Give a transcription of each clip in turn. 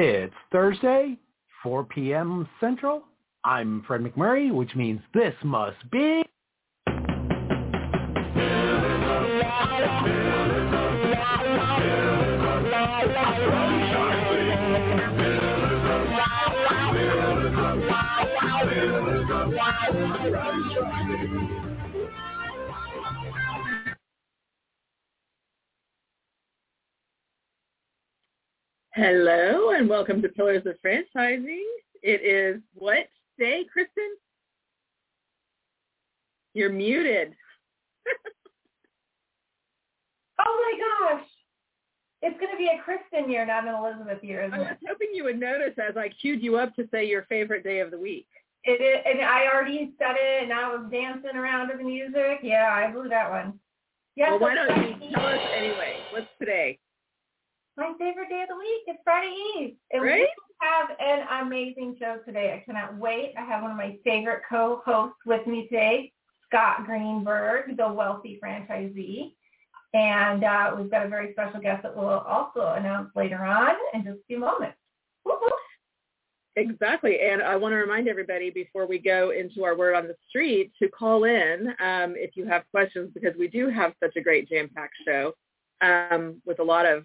It's Thursday, 4 p.m. Central. I'm Fred McMurray, which means this must be... Hello and welcome to Pillars of Franchising. It is what day, Kristin? You're muted. oh my gosh. It's going to be a Kristin year, not an Elizabeth year, isn't I was hoping you would notice as I queued you up to say your favorite day of the week. It is, and I already said it, and I was dancing around to the music. Yeah, I blew that one. Yeah, well, why don't you tell us anyway? What's today? My favorite day of the week. It's Friday Eve. And right? we have an amazing show today. I cannot wait. I have one of my favorite co-hosts with me today, Scott Greenberg, the wealthy franchisee. And uh, we've got a very special guest that we'll also announce later on in just a few moments. Woo-hoo. Exactly. And I want to remind everybody before we go into our word on the street to call in um, if you have questions because we do have such a great jam-packed show um, with a lot of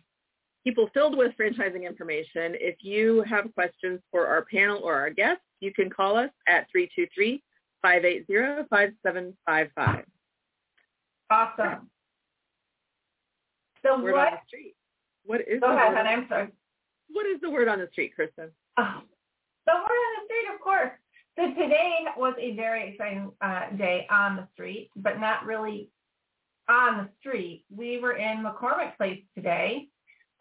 people filled with franchising information. If you have questions for our panel or our guests, you can call us at 323-580-5755. Awesome. So word what? on the street. What is Go the ahead, word? I'm sorry. What is the word on the street, Kristin? Oh, the word on the street, of course. So today was a very exciting uh, day on the street, but not really on the street. We were in McCormick Place today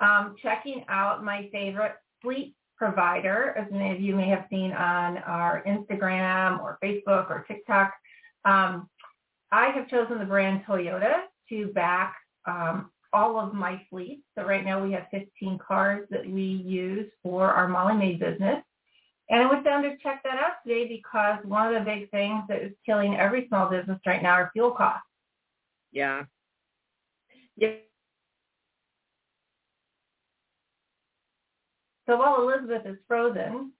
um, checking out my favorite fleet provider, as many of you may have seen on our Instagram or Facebook or TikTok. Um, I have chosen the brand Toyota to back um, all of my fleet. So right now we have 15 cars that we use for our Molly Maid business. And I went down to check that out today because one of the big things that is killing every small business right now are fuel costs. Yeah. Yeah. So while Elizabeth is frozen,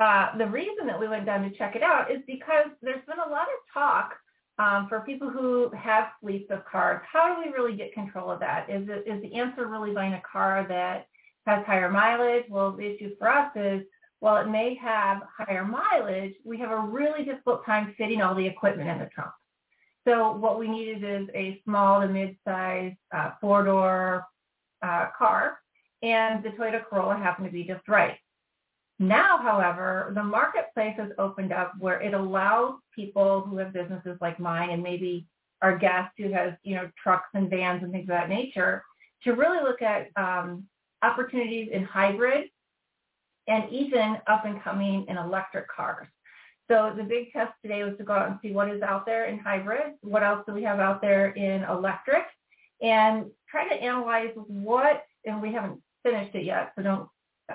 uh, the reason that we went down to check it out is because there's been a lot of talk um, for people who have fleets of cars. How do we really get control of that? Is, it, is the answer really buying a car that has higher mileage? Well, the issue for us is, while it may have higher mileage, we have a really difficult time fitting all the equipment in the trunk. So what we needed is a small to mid-size uh, four-door uh, car and the Toyota Corolla happened to be just right. Now, however, the marketplace has opened up where it allows people who have businesses like mine and maybe our guest who has, you know, trucks and vans and things of that nature to really look at um, opportunities in hybrid and even up and coming in electric cars. So the big test today was to go out and see what is out there in hybrid, what else do we have out there in electric, and try to analyze what, and we haven't finished it yet, so don't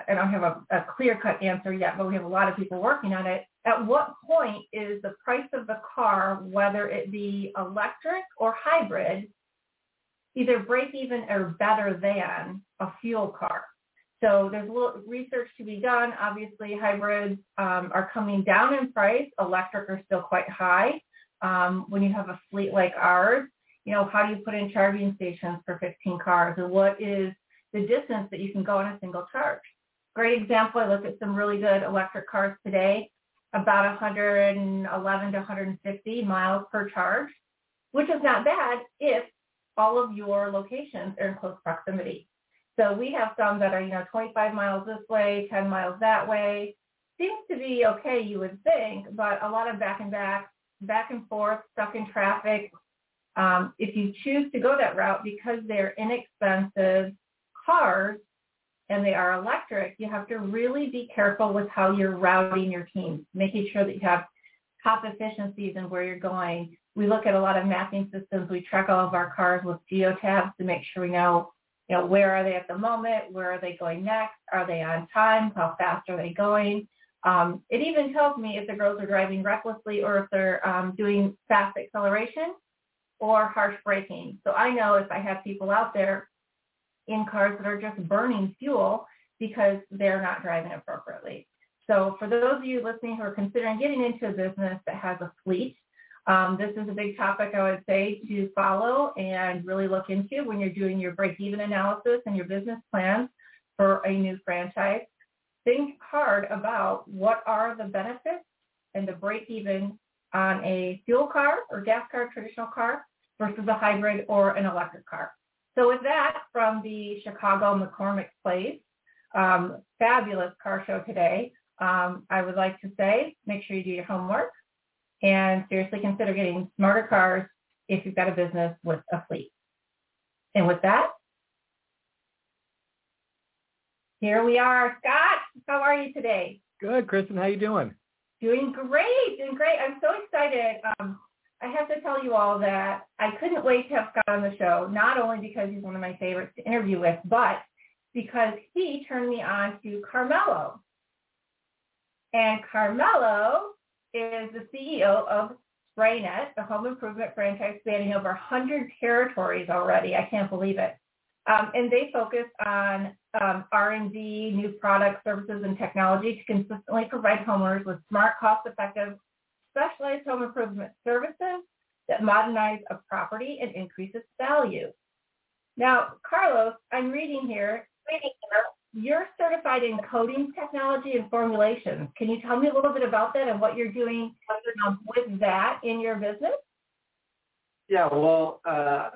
I don't have a, a clear-cut answer yet, but we have a lot of people working on it. At what point is the price of the car, whether it be electric or hybrid, either break even or better than a fuel car? So there's a little research to be done. Obviously, hybrids um, are coming down in price. Electric are still quite high. Um, when you have a fleet like ours, you know, how do you put in charging stations for 15 cars? And what is the distance that you can go on a single charge. Great example, I looked at some really good electric cars today, about 111 to 150 miles per charge, which is not bad if all of your locations are in close proximity. So we have some that are, you know, 25 miles this way, 10 miles that way. Seems to be okay, you would think, but a lot of back and back, back and forth, stuck in traffic. Um, if you choose to go that route because they're inexpensive, cars and they are electric, you have to really be careful with how you're routing your team, making sure that you have top efficiencies and where you're going. We look at a lot of mapping systems. We track all of our cars with Geotabs to make sure we know, you know, where are they at the moment? Where are they going next? Are they on time? How fast are they going? Um, it even tells me if the girls are driving recklessly or if they're um, doing fast acceleration or harsh braking. So I know if I have people out there in cars that are just burning fuel, because they're not driving appropriately. So for those of you listening who are considering getting into a business that has a fleet, um, this is a big topic I would say to follow and really look into when you're doing your break-even analysis and your business plans for a new franchise. Think hard about what are the benefits and the break-even on a fuel car or gas car, traditional car, versus a hybrid or an electric car. So with that, from the Chicago McCormick Place, um, fabulous car show today, um, I would like to say, make sure you do your homework and seriously consider getting smarter cars if you've got a business with a fleet. And with that, here we are. Scott, how are you today? Good, Kristin. How are you doing? Doing great, doing great. I'm so excited. Um, I have to tell you all that I couldn't wait to have Scott on the show, not only because he's one of my favorites to interview with, but because he turned me on to Carmelo. And Carmelo is the CEO of Spray-Net, the home improvement franchise spanning over 100 territories already. I can't believe it. Um, and they focus on um, R&D, new products, services, and technology to consistently provide homeowners with smart, cost-effective, specialized home improvement services that modernize a property and increase its value. Now, Carlos, I'm reading here, you're certified in coating technology and formulations. Can you tell me a little bit about that and what you're doing um, with that in your business? Yeah, well, uh,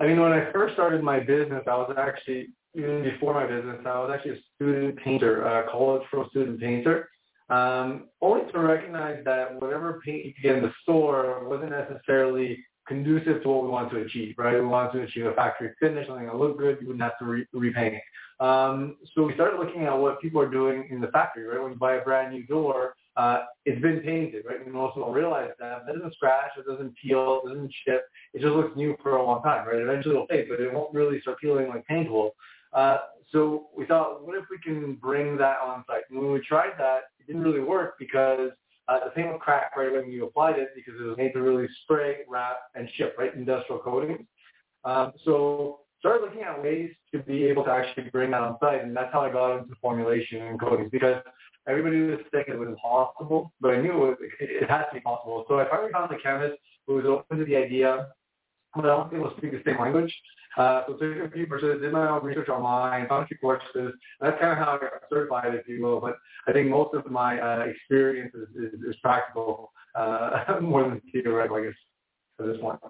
I mean, when I first started my business, I was actually, even before my business, I was actually a student painter, a college pro student painter. Um, only to recognize that whatever paint you get in the store wasn't necessarily conducive to what we want to achieve, right? We wanted to achieve a factory finish, something that looked good, you wouldn't have to re- repaint it. Um, so we started looking at what people are doing in the factory, right? When you buy a brand new door, uh, it's been painted, right? And most people realize that it doesn't scratch, it doesn't peel, it doesn't chip. It just looks new for a long time, right? Eventually it'll fade, but it won't really start peeling like paint will. Uh, so we thought, what if we can bring that on site? And when we tried that, it didn't really work because uh, the paint would crack right when you applied it because it was made to really spray, wrap, and ship, right? Industrial coatings. Um, so started looking at ways to be able to actually bring that on site, and that's how I got into formulation and coatings because everybody was thinking it was impossible, but I knew it, was, it, it had to be possible. So I finally found a chemist who was open to the idea, I don't think able speak the same language. Uh, so took a few courses, did my own research online, found a few courses. That's kind of how I got certified, if you will. But I think most of my uh, experience is, is, is practical uh, more than theoretical, I guess, at this point.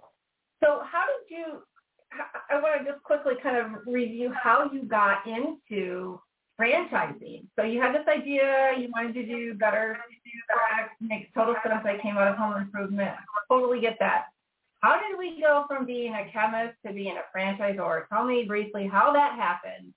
So how did you I want to just quickly kind of review how you got into franchising. So you had this idea, you wanted to do better, makes total sense. I came out of home improvement. Totally get that. How did we go from being a chemist to being a franchisor? Tell me briefly how that happened.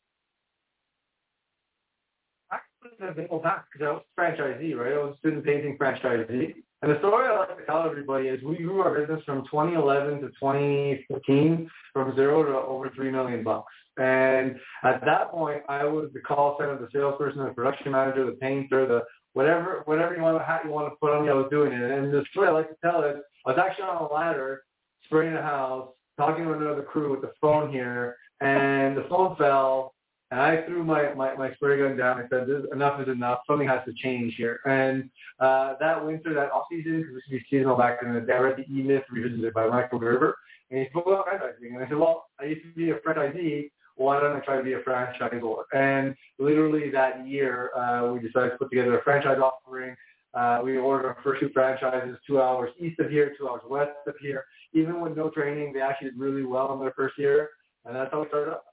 Actually, the whole time because I was franchisee, right? I was student painting franchisee. And the story I like to tell everybody is we grew our business from 2011 to 2015 from zero to over three million bucks. And at that point, I was the call center, the salesperson, the production manager, the painter, the whatever whatever you want to hat you want to put on me, I was doing it. And the story I like to tell is I was actually on a ladder spraying a house, talking to another crew with the phone here, and the phone fell and I threw my, my, my spray gun down and said, this, enough is enough. Something has to change here. And uh, that winter, that off season, because it used be seasonal back in the day, I read The E-Myth Revisited by Michael Gerber. And he spoke about franchising. And I said, well, I used to be a franchisee. Why don't I try to be a franchisor? And literally that year, uh, we decided to put together a franchise offering. Uh, we ordered our first two franchises, two hours east of here, two hours west of here. Even with no training, they actually did really well in their first year. And that's how we started up.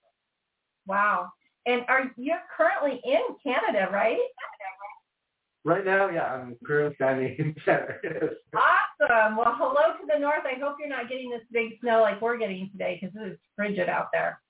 Wow. And are you're currently in Canada, right? Right now, yeah, I'm currently standing in Canada. awesome. Well, hello to the north. I hope you're not getting this big snow like we're getting today because it is frigid out there.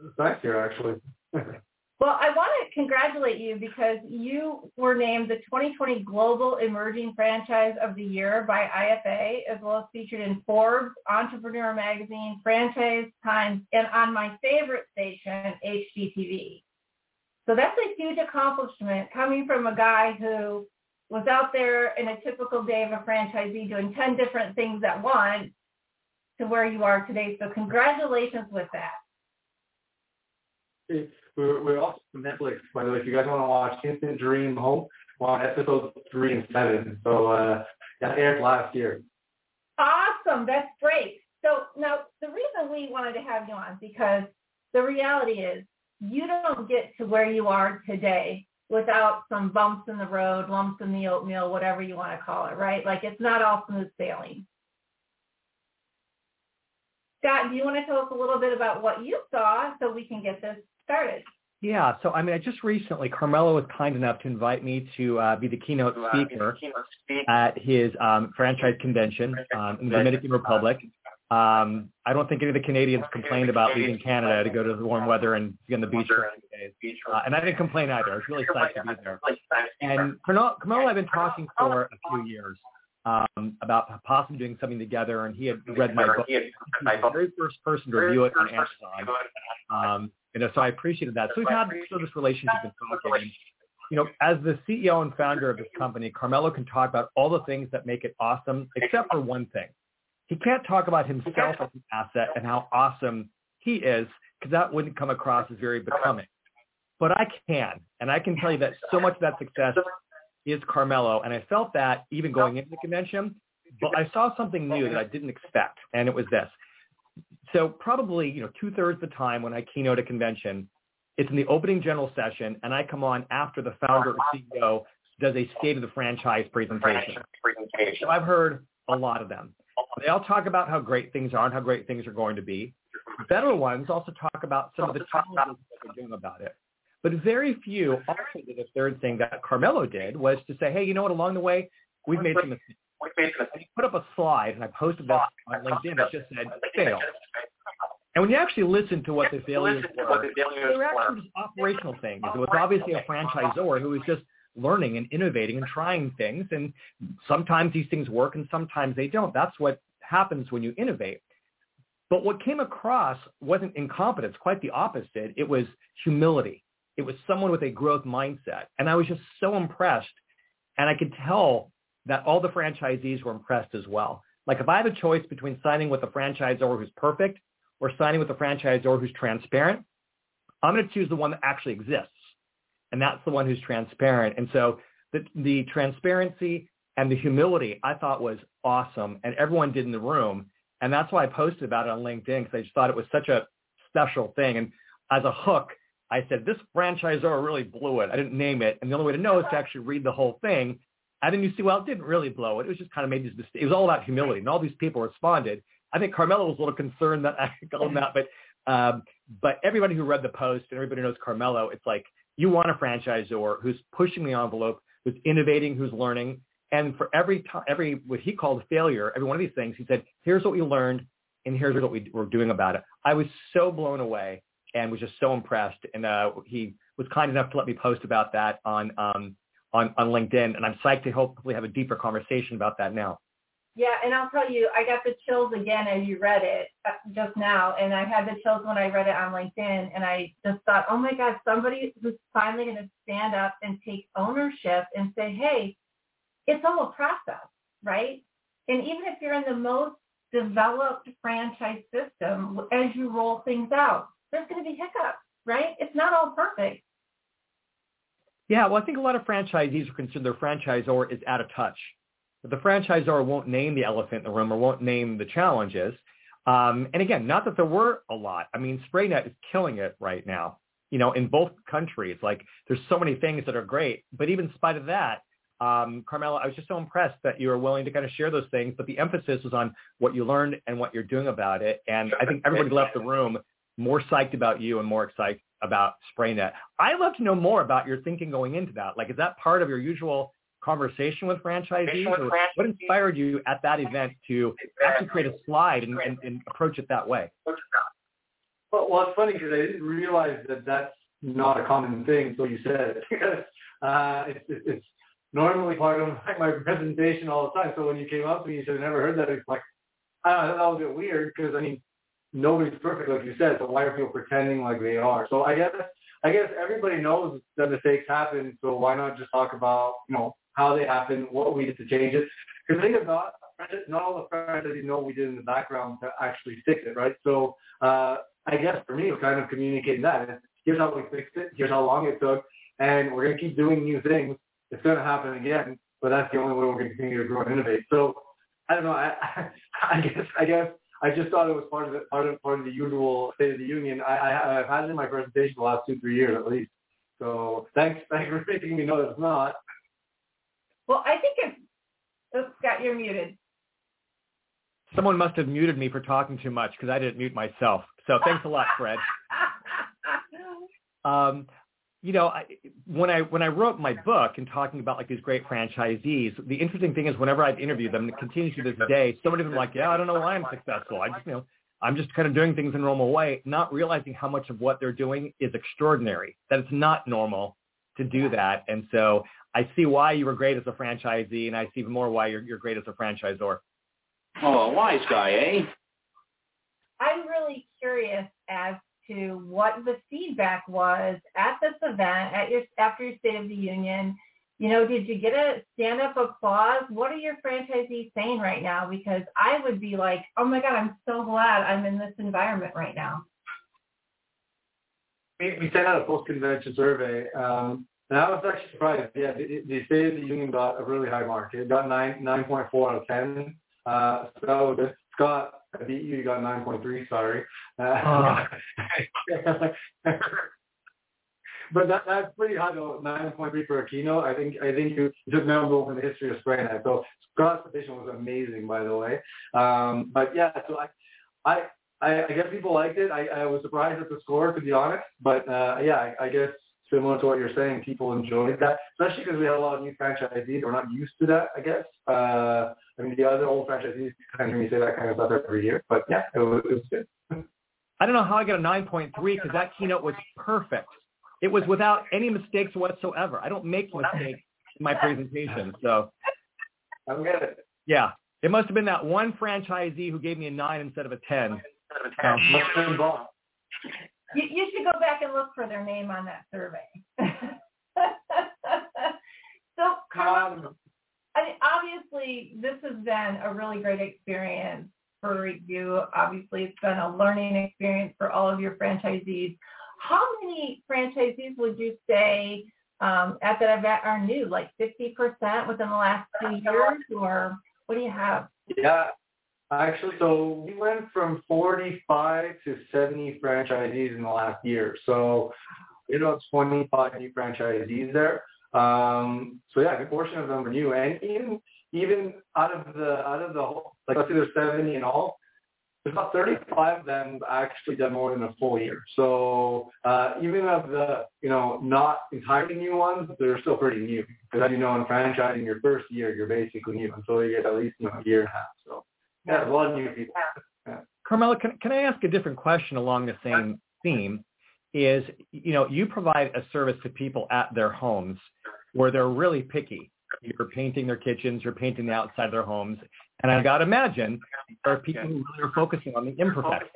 It's nice here, actually. Well, I want to congratulate you because you were named the 2020 Global Emerging Franchise of the Year by IFA, as well as featured in Forbes, Entrepreneur Magazine, Franchise Times, and on my favorite station, HGTV. So that's a huge accomplishment coming from a guy who was out there in a typical day of a franchisee doing 10 different things at once to where you are today. So congratulations with that we're, we're also on Netflix, by the way, if you guys want to watch Instant Dream Home, we're episodes three and seven. So uh, that aired last year. Awesome. That's great. So now the reason we wanted to have you on because the reality is you don't get to where you are today without some bumps in the road, lumps in the oatmeal, whatever you want to call it, right? Like it's not all smooth sailing. Scott, do you want to tell us a little bit about what you saw so we can get this started? Yeah, so I mean, I just recently, Carmelo was kind enough to invite me to uh, be the keynote speaker at his um, franchise convention um, in the Dominican Republic. Um, I don't think any of the Canadians complained about leaving Canada to go to the warm weather and be on the beach for a few days. Uh, and I didn't complain either. I was really psyched to be there. And Carmelo, Carmelo I've been talking for a few years um, about possibly doing something together, and he had read my book. He was the very first person to review it on Amazon. Um, you know, so I appreciated that. So we've had so this relationship and talking. You know, as the CEO and founder of this company, Carmelo can talk about all the things that make it awesome, except for one thing. He can't talk about himself as an asset and how awesome he is, because that wouldn't come across as very becoming. But I can, and I can tell you that so much of that success is Carmelo, and I felt that even going into the convention, but I saw something new that I didn't expect, and it was this. So probably, you know, two-thirds of the time when I keynote a convention, it's in the opening general session, and I come on after the founder or CEO does a state of the franchise presentation. So I've heard a lot of them. They all talk about how great things are and how great things are going to be. Better ones also talk about some of the challenges that they're doing about it. But very few also did a third thing that Carmelo did was to say, hey, you know what, along the way, we've made some mistakes. And he put up a slide, and I posted that on LinkedIn. It just said, fail. And when you actually listen to what the failures were, they were actually just operational things. It was obviously a franchisor who was just learning and innovating and trying things. And sometimes these things work and sometimes they don't. That's what happens when you innovate. But what came across wasn't incompetence, quite the opposite. It was humility. It was someone with a growth mindset. And I was just so impressed. And I could tell that all the franchisees were impressed as well. Like if I have a choice between signing with a franchisor who's perfect or signing with a franchisor who's transparent, I'm going to choose the one that actually exists. And that's the one who's transparent. And so the, the transparency and the humility I thought was awesome. And everyone did in the room. And that's why I posted about it on LinkedIn because I just thought it was such a special thing. And as a hook, I said, this franchisor really blew it. I didn't name it. And the only way to know is to actually read the whole thing. And then you see, well, it didn't really blow it. It was just kind of made these mistakes. It was all about humility. And all these people responded. I think Carmelo was a little concerned that I called him that. But, um, but everybody who read the post and everybody knows Carmelo, it's like, you want a franchisor who's pushing the envelope, who's innovating, who's learning. And for every time, every, what he called failure, every one of these things, he said, here's what we learned and here's what we, we're doing about it. I was so blown away and was just so impressed. And uh, he was kind enough to let me post about that on um, on on LinkedIn, and I'm psyched to hopefully have a deeper conversation about that now. Yeah, and I'll tell you, I got the chills again as you read it uh, just now, and I had the chills when I read it on LinkedIn, and I just thought, oh my God, somebody who's finally going to stand up and take ownership and say, hey, it's all a process, right? And even if you're in the most developed franchise system, as you roll things out, there's going to be hiccups, right? It's not all perfect. Yeah, well, I think a lot of franchisees are concerned their franchisor is out of touch. The franchisor won't name the elephant in the room or won't name the challenges. Um, and again, not that there were a lot. I mean, Spray-Net is killing it right now. You know, in both countries, like there's so many things that are great. But even in spite of that, um, Carmelo, I was just so impressed that you were willing to kind of share those things. But the emphasis was on what you learned and what you're doing about it. And I think everybody left the room more psyched about you and more excited about Spray-Net. I'd love to know more about your thinking going into that. Like, is that part of your usual conversation with franchisees? Or what inspired you at that event to actually create a slide and, and, and approach it that way? Well, well it's funny because I didn't realize that that's not a common thing So you said because uh, it's, it's, it's normally part of my presentation all the time. So when you came up to me, you said, I never heard that. It's like, I don't know, that was a bit weird because, I mean, nobody's perfect, like you said. So why are people pretending like they are? So I guess I guess everybody knows that mistakes happen. So why not just talk about you know how they happen, what we did to change it? Because think about not all the franchisees know we did in the background to actually fix it, right? So uh, I guess for me, we kind of communicating that. Here's how we fixed it. Here's how long it took. And we're going to keep doing new things. It's going to happen again, but that's the only way we're going to continue to grow and innovate. So I don't know. I, I guess I guess I just thought it was part of the part of part of the usual State of the Union. I, I I've had it in my presentation the last two three years at least. So thanks thanks for making me know that it's not. Well, I think it's. Oh, Scott, you're muted. Someone must have muted me for talking too much because I didn't mute myself. So thanks a lot, Fred. Um, you know, I, when I when I wrote my book and talking about like these great franchisees, the interesting thing is whenever I've interviewed them, and it continues to this day, so many of them are like, yeah, I don't know why I'm successful. I just you know I'm just kind of doing things in a normal way, not realizing how much of what they're doing is extraordinary. That it's not normal to do that, and so I see why you were great as a franchisee, and I see even more why you're you're great as a franchisor. Oh, a wise guy, eh? I'm really curious as to what the feedback was at this event, at your after your State of the Union. You know, did you get a stand up applause? What are your franchisees saying right now? Because I would be like, oh my God, I'm so glad I'm in this environment right now. We, we sent out a post convention survey, um, and I was actually surprised. Yeah, the, the State of the Union got a really high mark. It got nine nine point four out of ten. Uh, so Scott I beat you. You got 9.3. Sorry. Uh, but that, that's pretty high though. 9.3 for a keynote. I think I think you took memorable in the history of Spray-Net. So Scott's petition was amazing, by the way. Um, but yeah, so I, I I, I guess people liked it. I, I was surprised at the score, to be honest. But uh, yeah, I, I guess similar to what you're saying, people enjoyed that, especially because we had a lot of new franchisees. We're not used to that, I guess. Uh, I mean, the other old franchisees kind of hear me say that kind of stuff every year, but yeah, it was, it was good. I don't know how I got a 9.3 because that keynote was perfect. It was without any mistakes whatsoever. I don't make mistakes in my presentation, so. I get it. Yeah, it must have been that one franchisee who gave me a nine instead of a 10. Instead of a 10. Um, must have been you, you should go back and look for their name on that survey. so, Carl, I mean, obviously, this has been a really great experience for you. Obviously, it's been a learning experience for all of your franchisees. How many franchisees would you say um, at that event are new? Like 50% within the last two years, or what do you have? Yeah, Actually, so we went from 45 to 70 franchisees in the last year. So, you know, 25 new franchisees there. Um, so yeah, a good portion of them are new, and even even out of the out of the whole, like let's say there's 70 in all, there's about 35 of them actually done more than a full year. So uh, even of the you know not entirely new ones, they're still pretty new. Because as you know, in franchising, your first year you're basically new until you get at least you know, a year and a half. So yeah, a lot of new people. Yeah. Carmelo, can, can I ask a different question along the same theme? Is, you know, you provide a service to people at their homes where they're really picky. You're painting their kitchens, you're painting the outside of their homes. And I've got to imagine there are people who really are focusing on the imperfections,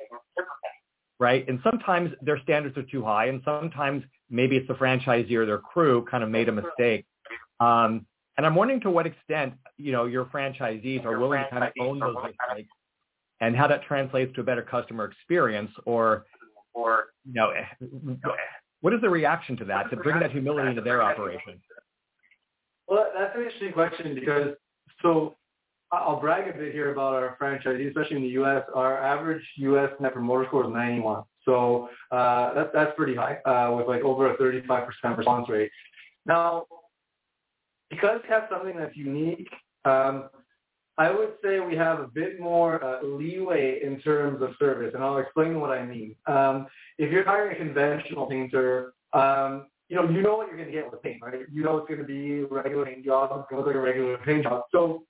right? And sometimes their standards are too high, and sometimes maybe it's the franchisee or their crew kind of made a mistake. Um, and I'm wondering to what extent, you know, your franchisees are willing to kind of own those mistakes and how that translates to a better customer experience or, or, you know, what is the reaction to that, to bring that humility into their operation? Well, that's an interesting question because, so I'll brag a bit here about our franchisees, especially in the U.S. Our average U.S. Net Promoter Score is 91. So uh, that's that's pretty high uh, with like over a 35% response rate. Now, because we have something that's unique, um, I would say we have a bit more uh, leeway in terms of service, and I'll explain what I mean. Um, if you're hiring a conventional painter, um, you know you know what you're going to get with paint, right? You know it's going to be regular paint job. It's going to look like a regular paint job. So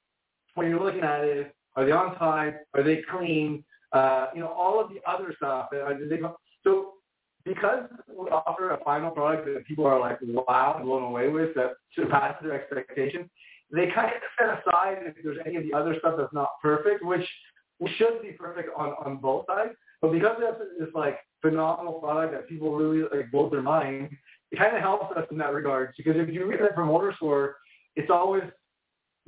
when you're looking at it, are they on time? Are they clean? Uh, you know all of the other stuff. So because we offer a final product that people are like wow blown away with that surpasses their expectations, they kind of set aside if there's any of the other stuff that's not perfect, which should be perfect on, on both sides. But because that's this like phenomenal product that people really like blow their mind, it kind of helps us in that regard. Because if you read that promoter score, it's always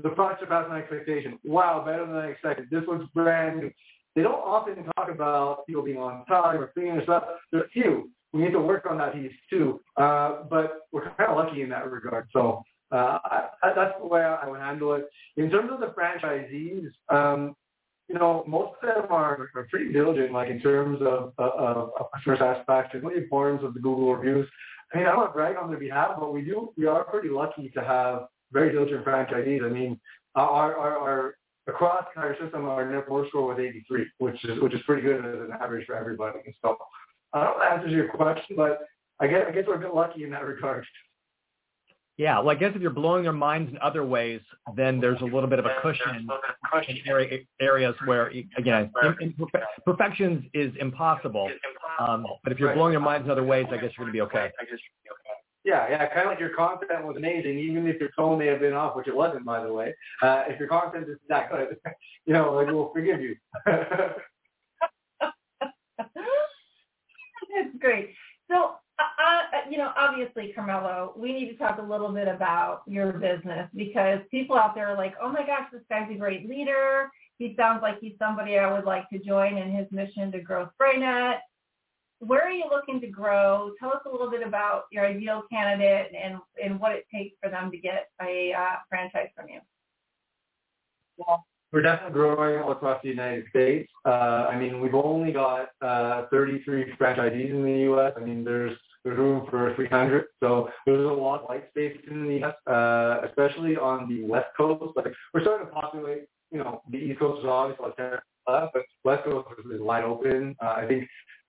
the product surpassed my expectation. Wow, better than I expected. This looks brand new. They don't often talk about people being on time or cleaning stuff. There's a few, we need to work on that piece too. Uh, but we're kind of lucky in that regard. So uh, I, I, that's the way I would handle it. In terms of the franchisees, um, you know, most of them are, are pretty diligent, like in terms of, of, of customer satisfaction, the importance of the Google reviews. I mean, I don't want to brag on their behalf, but we do, we are pretty lucky to have very diligent franchisees. I mean, our, our, our across our system, our net promoter score was 83, which is which is pretty good as an average for everybody. So I don't know if that answers your question, but I guess I guess we're a bit lucky in that regard. Yeah, well, I guess if you're blowing their minds in other ways, then there's a little bit of a cushion in area, areas where, again, perfections is impossible. Um, but if you're blowing your minds in other ways, I guess you're going to be okay. Yeah, yeah, kind of like your content was amazing, even if your tone may have been off, which it wasn't, by the way. Uh, if your content is that good, you know, like we'll forgive you. That's great. So uh, uh, you know, obviously, Carmelo, we need to talk a little bit about your business because people out there are like, oh my gosh, this guy's a great leader. He sounds like he's somebody I would like to join in his mission to grow Spray-Net. Where are you looking to grow? Tell us a little bit about your ideal candidate and, and what it takes for them to get a uh, franchise from you. Well, we're definitely growing all across the United States. Uh, I mean, we've only got uh, 33 franchisees in the U.S. I mean, there's room for 300. So there's a lot of white space in the U.S., uh, especially on the West Coast. Like we're starting to populate, you know, the East Coast is obviously like but West Coast is wide open. Uh, I think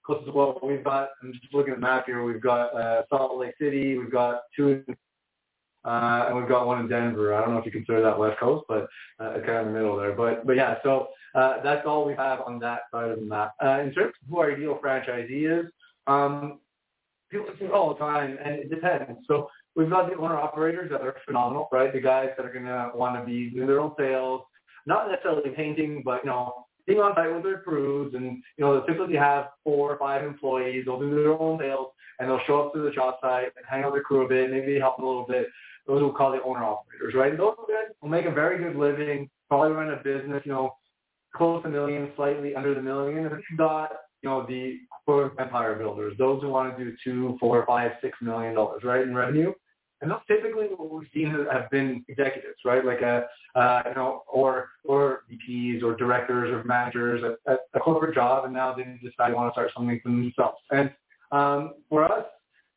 close to well, we've got. I'm just looking at the map here. We've got uh, Salt Lake City. We've got two. Uh, and we've got one in Denver. I don't know if you consider that West Coast, but uh, it's kind of in the middle there. But but yeah, so uh, that's all we have on that side of the map. Uh, in terms of who our ideal franchisee is, um, people say all the time, and it depends. So we've got the owner operators that are phenomenal, right? The guys that are going to want to be doing their own sales, not necessarily painting, but you know, being on site with their crews, and you know, they typically have four or five employees. They'll do their own sales, and they'll show up to the job site and hang out with the crew a bit, maybe help a little bit. Those we'll call the owner operators, right? And those guys will make a very good living, probably run a business, you know, close to million, slightly under the million. And you've got you know, the empire builders, those who want to do two, four, five, six million dollars, right, in revenue. And those typically what we've seen have been executives, right? Like a, uh, you know, or or VPs or directors or managers at, at a corporate job, and now they decide they want to start something for themselves. And um, for us,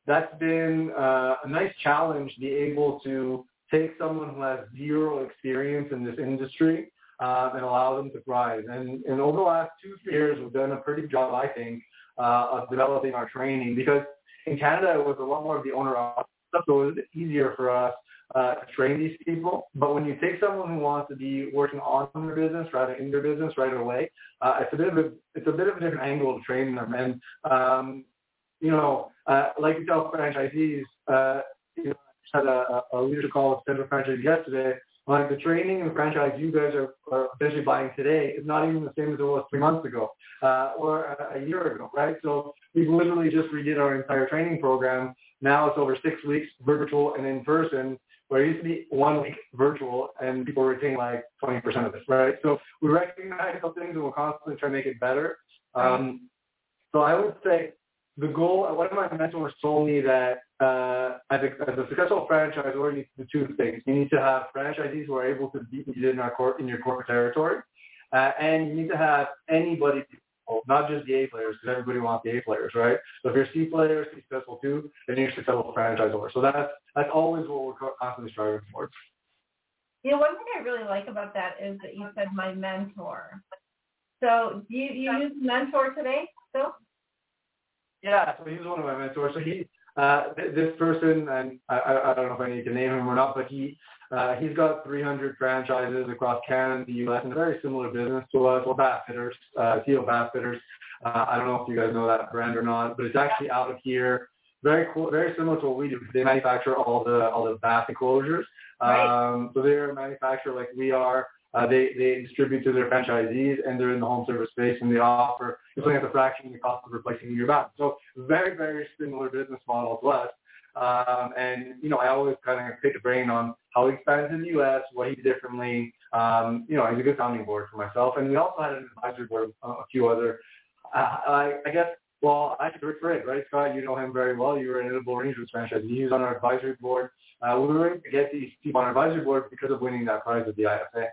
that's been uh, a nice challenge to be able to take someone who has zero experience in this industry um, and allow them to thrive. And, and over the last two, years, we've done a pretty good job, I think, uh, of developing our training because in Canada it was a lot more of the owner stuff, so it was easier for us uh, to train these people. But when you take someone who wants to be working on their business rather in their business right away, uh, it's a bit of a it's a bit of a different angle to train them. And um, you know, uh, like you tell franchisees, uh, you know, I had a, a leadership call with Central Franchise yesterday, like the training and franchise you guys are, are essentially buying today is not even the same as it was three months ago uh, or a, a year ago, right? So we've literally just redid our entire training program. Now it's over six weeks virtual and in person, where it used to be one week virtual and people retaining like 20% of it, right? So we recognize those things and we're constantly trying to make it better. Um, so I would say the goal, one of my mentors told me that uh, as, a, as a successful franchisor, you need to do two things. You need to have franchisees who are able to beat you in, our cor- in your corporate territory, uh, and you need to have anybody, not just the A players, because everybody wants the A players, right? So if you're C players, C successful too, then you're a successful franchisor. So that's that's always what we're constantly striving for. You know, one thing I really like about that is that you said my mentor. So do you, you use mentor today still? Yeah, so he's one of my mentors. So he, uh, th- this person, and I, I don't know if I need to name him or not, but he, uh, he's got 300 franchises across Canada, the U.S., and a very similar business to us. Well, Bath Fitters, uh, Theo Bath Fitters. Uh, I don't know if you guys know that brand or not, but it's actually out of here. Very cool, very similar to what we do. They manufacture all the all the bath enclosures. Right. Um, so they're a manufacturer like we are. Uh, they, they distribute to their franchisees and they're in the home service space and they offer something at the fraction of the cost of replacing your bath. So very, very similar business model to us. Um, and, you know, I always kind of pick a brain on how he expands in the U.S., what he did differently. Um, you know, he's a good sounding board for myself. And we also had an advisory board a few other, uh, I, I guess, Well, I Rick Frig, right, Scott? You know him very well. You were an Edible Arrangements franchise. He's on our advisory board. Uh, we were able to get these people on our advisory board because of winning that prize at the IFA.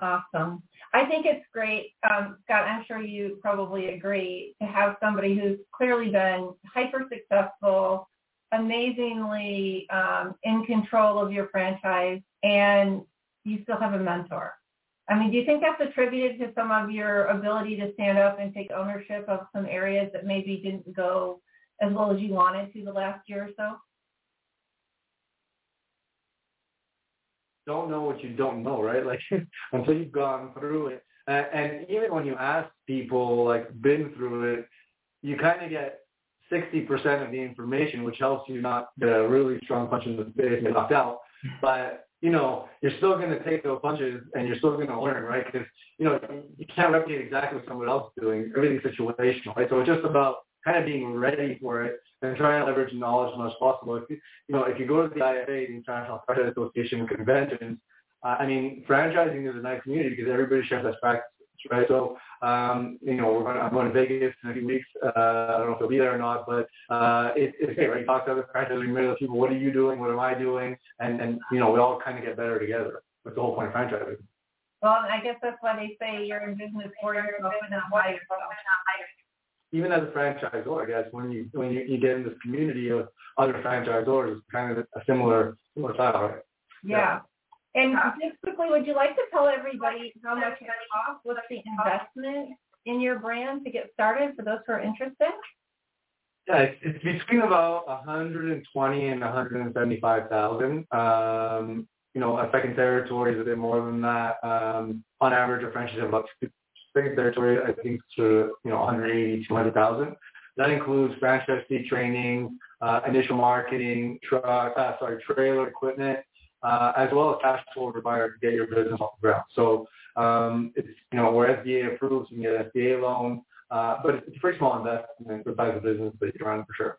Awesome. I think it's great, um, Scott. I'm sure you probably agree to have somebody who's clearly been hyper successful, amazingly um, in control of your franchise, and you still have a mentor. I mean, do you think that's attributed to some of your ability to stand up and take ownership of some areas that maybe didn't go as well as you wanted to the last year or so? Don't know what you don't know, right? Like until you've gone through it. And, and even when you ask people like been through it, you kind of get 60% of the information, which helps you not get a really strong punch in the face and knocked out. But you know, you're still going to take those punches and you're still going to learn, right? Because, you know, you can't replicate exactly what someone else is doing. Everything's situational, right? So it's just about kind of being ready for it and trying to leverage knowledge as much as possible. If you, you know, if you go to the IFA, the International Franchise Association conventions, uh, I mean, franchising is a nice community because everybody shares best practices, right? So, um, you know, we're going to, I'm going to Vegas in a few weeks. Uh, I don't know if I'll be there or not, but uh, it, it's great, right? You talk to other franchisors, you meet other people. What are you doing? What am I doing? And and you know, we all kind of get better together. That's the whole point of franchising. Well, I guess that's why they say you're in business for yourself and not by yourself. Even as a franchisor, I guess when you when you, you get in this community of other franchisors, it's kind of a similar similar style, right? Yeah. And just quickly, would you like to tell everybody how much it costs? What's the investment in your brand to get started for those who are interested? Yeah, it's, between about 120 and 175,000. Um, you know, a second territory is a bit more than that. Um, on average, a franchise about second territory, I think, to you know 180, 200,000. That includes franchise fee training, uh, initial marketing, truck, uh, sorry, trailer equipment, uh, as well as cash flow required to get your business off the ground. So um, it's you know where SBA approves, you can get an SBA loan, uh, but it's a pretty small investment for the size of business that you run for sure.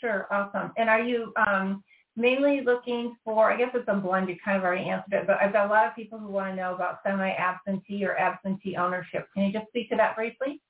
Sure, awesome. And are you um, mainly looking for? I guess it's a blend. You kind of already answered it, but I've got a lot of people who want to know about semi-absentee or absentee ownership. Can you just speak to that briefly?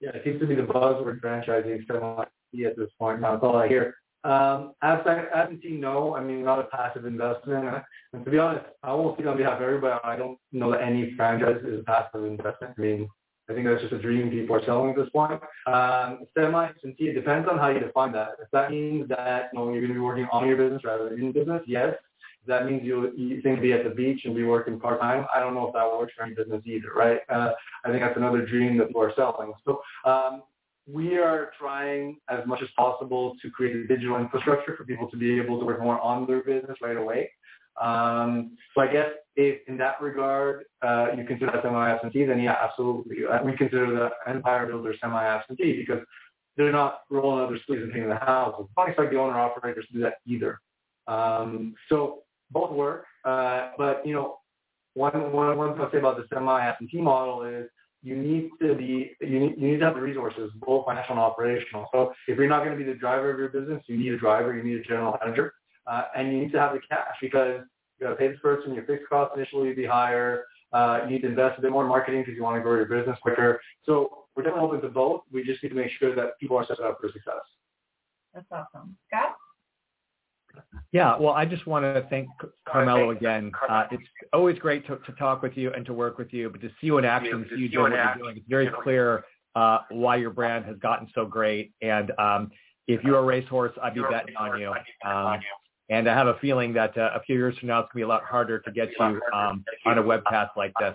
Yeah, it seems to be the buzzword franchising semi-absentee at this point. Now all I hear. Um, absentee, no. I mean, not a passive investment. And to be honest, I won't speak on behalf of everybody. I don't know that any franchise is a passive investment. I mean, I think that's just a dream people are selling at this point. Um, semi-absentee, it depends on how you define that. If that means that you know, you're going to be working on your business rather than in business, yes. If that means you you think be at the beach and be working part time. I don't know if that works for any business either, right? Uh, I think that's another dream that people are selling. So um, we are trying as much as possible to create a digital infrastructure for people to be able to work more on their business right away. Um, so I guess if in that regard uh, you consider that semi-absentee, then yeah, absolutely. Uh, we consider the Empire Builder semi-absentee because they're not rolling out their sleeves and painting the house. It's not expect the owner-operators to do that either. Um, so both work, uh, but you know, one, one, one thing I'll say about the semi-absentee model is you need to be you need, you need to have the resources, both financial and operational. So if you're not going to be the driver of your business, you need a driver, you need a general manager, uh, and you need to have the cash because you got to pay this person. Your fixed costs initially will be higher. Uh, you need to invest a bit more in marketing because you want to grow your business quicker. So we're definitely open to both. We just need to make sure that people are set up for success. That's awesome, Scott. Yeah, well, I just want to thank Carmelo again. Uh, it's always great to, to talk with you and to work with you, but to see you in action, see you doing what you're doing, it's very clear uh, why your brand has gotten so great. And um, if you're a racehorse, I'd be betting on you. Um, and I have a feeling that uh, a few years from now, it's going to be a lot harder to get you um, on a webcast like this.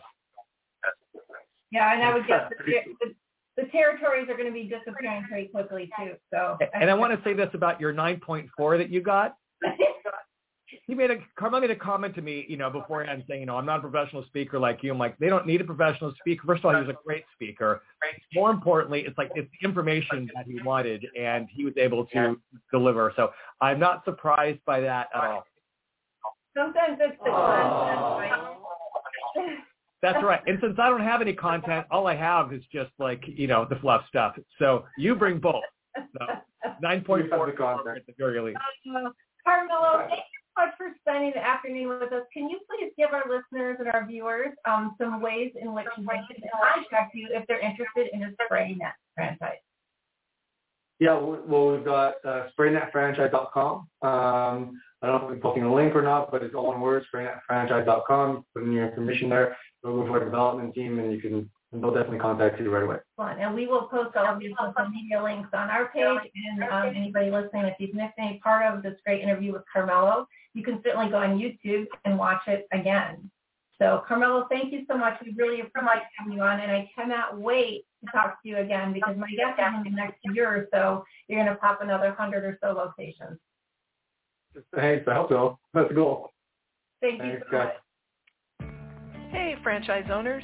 Yeah, and I would guess the, the, the territories are going to be disappearing pretty quickly too. So. And I want to say this about your 9.4 that you got he made a Carmelo made a comment to me, you know, beforehand saying, you know, I'm not a professional speaker like you. I'm like, they don't need a professional speaker. First of all, he was a great speaker. More importantly, it's like it's the information that he wanted, and he was able to deliver. So I'm not surprised by that at all. Sometimes it's the content, That's right. And since I don't have any content, all I have is just like, you know, the fluff stuff. So you bring both. So 9.4 at the very least. Carmelo, thank you so much for spending the afternoon with us. Can you please give our listeners and our viewers um, some ways in which they can contact you if they're interested in a Spray-Net franchise? Yeah, well, we've got uh, spraynetfranchise.com. Um, I don't know if we're posting a link or not, but it's all one word, spraynetfranchise.com. Put in your information there. Go for a development team, and you can and they'll definitely contact you right away. Excellent. And we will post all of these social media links on our page. And um, anybody listening, if you've missed any part of this great interview with Carmelo, you can certainly go on YouTube and watch it again. So Carmelo, thank you so much. We really appreciate having you on, and I cannot wait to talk to you again because my guess is in the next year or so, you're going to pop another hundred or so locations. Thanks. I hope so. That's the goal. Thank Thanks, you so guys. much. Hey, franchise owners.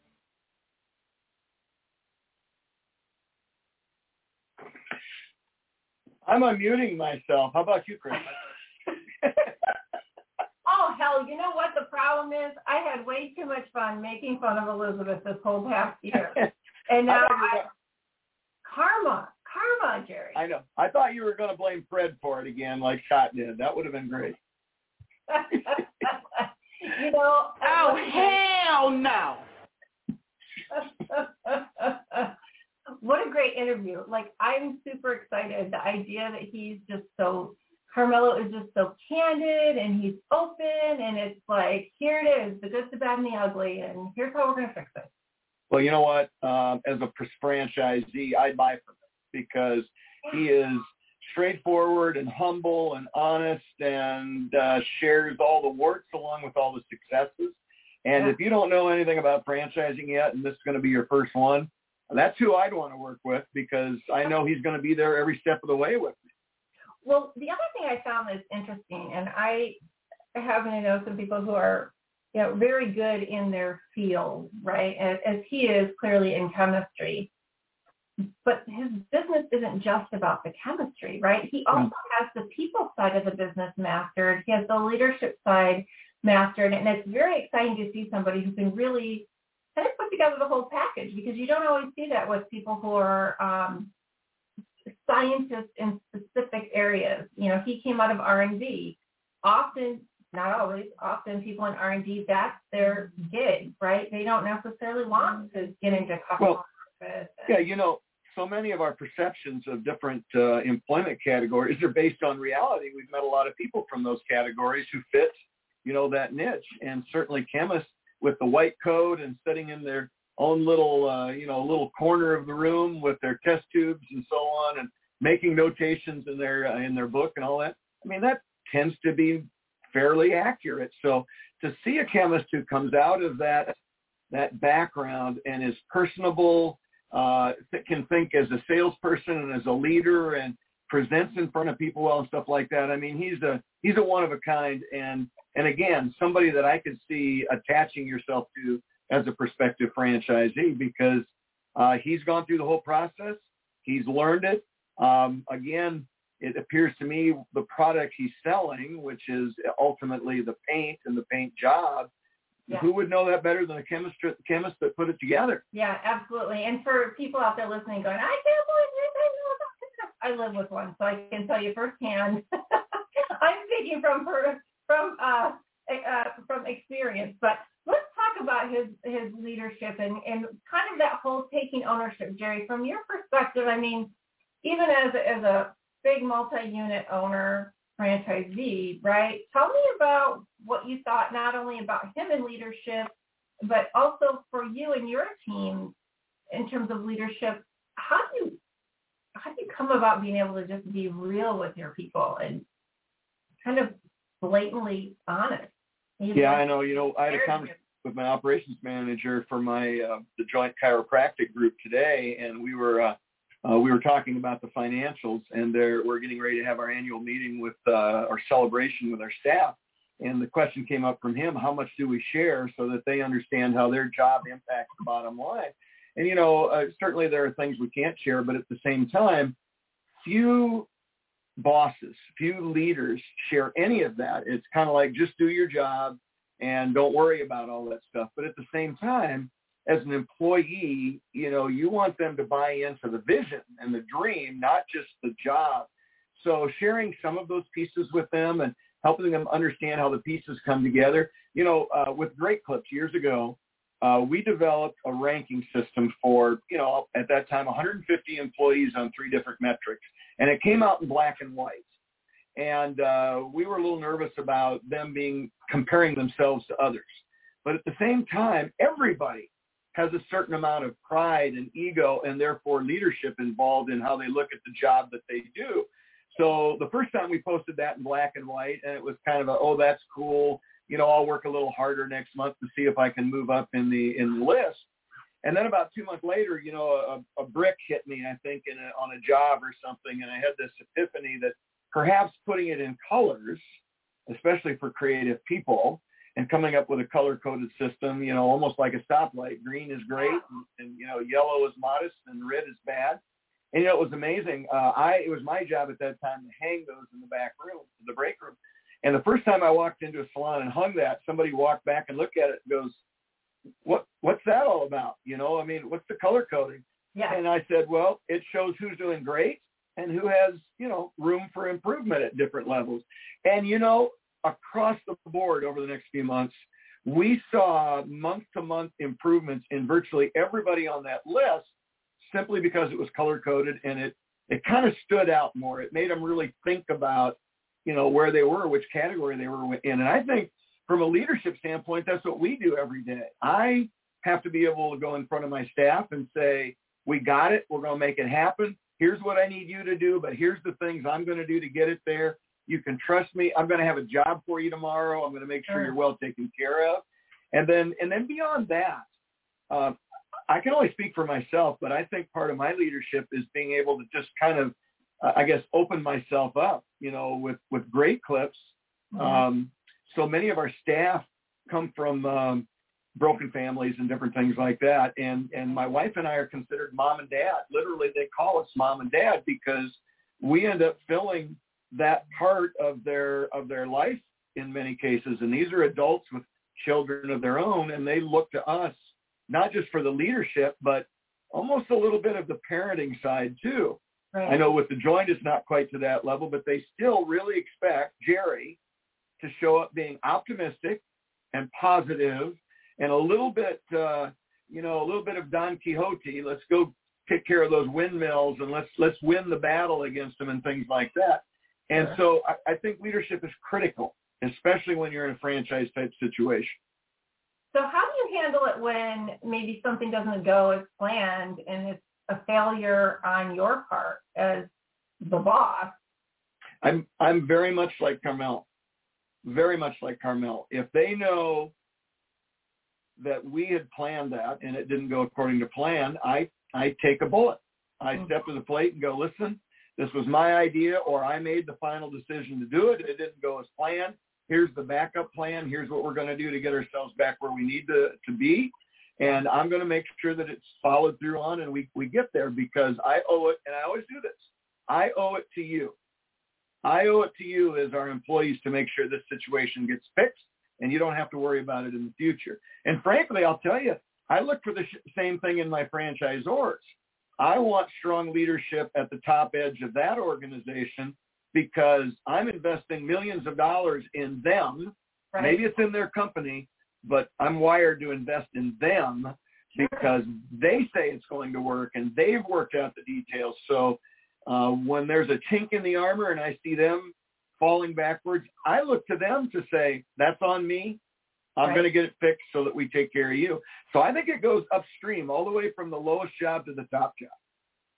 I'm unmuting myself. How about you, Chris? oh hell, you know what the problem is? I had way too much fun making fun of Elizabeth this whole past year, and now I, karma, karma, Jerry. I know. I thought you were going to blame Fred for it again, like Scott did. That would have been great. you know. Oh hell no. What a great interview. Like I'm super excited. The idea that he's just so Carmelo is just so candid and he's open and it's like here it is, the good, the bad, and the ugly, and here's how we're gonna fix it. Well, you know what? Um, as a franchisee, I buy from him because he is straightforward and humble and honest and uh, shares all the warts along with all the successes. And yeah. if you don't know anything about franchising yet, and this is going to be your first one, that's who I'd want to work with because I know he's going to be there every step of the way with me. Well, the other thing I found is interesting, and I happen to know some people who are, you know, very good in their field, right? As, as he is clearly in chemistry, but his business isn't just about the chemistry, right? He hmm. also has the people side of the business mastered. He has the leadership side mastered, and it's very exciting to see somebody who can really kind of put together the whole package because you don't always see that with people who are um, scientists in specific areas. You know, he came out of R&D. Often, not always, often people in R&D, that's their gig, right? They don't necessarily want to get into customer well. Yeah, you know, so many of our perceptions of different uh, employment categories are based on reality. We've met a lot of people from those categories who fit, you know, that niche. And certainly chemists with the white coat and sitting in their own little, uh, you know, little corner of the room with their test tubes and so on, and making notations in their uh, in their book and all that. I mean, that tends to be fairly accurate. So to see a chemist who comes out of that that background and is personable, uh, can think as a salesperson and as a leader and presents in front of people well and stuff like that. I mean, he's a he's a one of a kind, and and again, somebody that I could see attaching yourself to as a prospective franchisee because uh, he's gone through the whole process. He's learned it. Um, again, it appears to me the product he's selling, which is ultimately the paint and the paint job, yeah. who would know that better than a chemist, chemist that put it together? Yeah, absolutely. And for people out there listening going, I can't believe this, I live with one, so I can tell you firsthand. I'm speaking from from uh, uh, from experience, but let's talk about his his leadership and and kind of that whole taking ownership, Jerry. From your perspective, I mean, even as as a big multi-unit owner franchisee, right? Tell me about what you thought not only about him in leadership, but also for you and your team in terms of leadership. How do you how do you come about being able to just be real with your people and kind of blatantly honest? Yeah, I know. You know, I had a conversation with my operations manager for my uh, the joint chiropractic group today, and we were uh, uh, we were talking about the financials, and there we're getting ready to have our annual meeting with uh, our celebration with our staff. And the question came up from him: How much do we share so that they understand how their job impacts the bottom line? And you know, uh, certainly there are things we can't share, but at the same time, few bosses, few leaders share any of that. It's kind of like just do your job and don't worry about all that stuff. But at the same time, as an employee, you know, you want them to buy into the vision and the dream, not just the job. So sharing some of those pieces with them and helping them understand how the pieces come together. You know, uh, with Great Clips years ago, uh, we developed a ranking system for, you know, at that time, 150 employees on three different metrics. And it came out in black and white. And uh, we were a little nervous about them being comparing themselves to others. But at the same time, everybody has a certain amount of pride and ego and therefore leadership involved in how they look at the job that they do. So the first time we posted that in black and white and it was kind of a, oh, that's cool you know, I'll work a little harder next month to see if I can move up in the in the list. And then about two months later, you know, a, a brick hit me, I think, in a, on a job or something, and I had this epiphany that perhaps putting it in colors, especially for creative people, and coming up with a color-coded system, you know, almost like a stoplight. Green is great, and, and you know, yellow is modest, and red is bad. And you know, it was amazing. Uh, I it was my job at that time to hang those in the back room, the break room. And the first time I walked into a salon and hung that, somebody walked back and looked at it and goes, "What? What's that all about? You know, I mean, what's the color coding?" Yeah. And I said, "Well, it shows who's doing great and who has, you know, room for improvement at different levels." And you know, across the board over the next few months, we saw month-to-month improvements in virtually everybody on that list, simply because it was color coded and it it kind of stood out more. It made them really think about you know, where they were, which category they were in. And I think from a leadership standpoint, that's what we do every day. I have to be able to go in front of my staff and say, we got it. We're going to make it happen. Here's what I need you to do, but here's the things I'm going to do to get it there. You can trust me. I'm going to have a job for you tomorrow. I'm going to make sure you're well taken care of. And then, and then beyond that, uh, I can only speak for myself, but I think part of my leadership is being able to just kind of I guess, open myself up, you know, with, with great clips. Mm-hmm. Um, so many of our staff come from um, broken families and different things like that. And, and my wife and I are considered mom and dad. Literally, they call us mom and dad because we end up filling that part of their, of their life in many cases. And these are adults with children of their own, and they look to us not just for the leadership, but almost a little bit of the parenting side too. Right. I know with the joint it's not quite to that level, but they still really expect Jerry to show up being optimistic and positive and a little bit, uh, you know, a little bit of Don Quixote. Let's go take care of those windmills and let's let's win the battle against them and things like that. And sure. so I, I think leadership is critical, especially when you're in a franchise type situation. So how do you handle it when maybe something doesn't go as planned and it's a failure on your part as the boss. I'm I'm very much like Carmel, very much like Carmel. If they know that we had planned that and it didn't go according to plan, I I take a bullet. I mm-hmm. step to the plate and go, listen, this was my idea, or I made the final decision to do it. It didn't go as planned. Here's the backup plan. Here's what we're going to do to get ourselves back where we need to to be and I'm going to make sure that it's followed through on and we, we get there because I owe it, and I always do this. I owe it to you. I owe it to you as our employees to make sure this situation gets fixed and you don't have to worry about it in the future. And frankly, I'll tell you, I look for the sh- same thing in my franchisors. I want strong leadership at the top edge of that organization because I'm investing millions of dollars in them. Right. Maybe it's in their company, but I'm wired to invest in them because they say it's going to work and they've worked out the details. So uh, when there's a chink in the armor and I see them falling backwards, I look to them to say, that's on me. I'm right. going to get it fixed so that we take care of you. So I think it goes upstream all the way from the lowest job to the top job.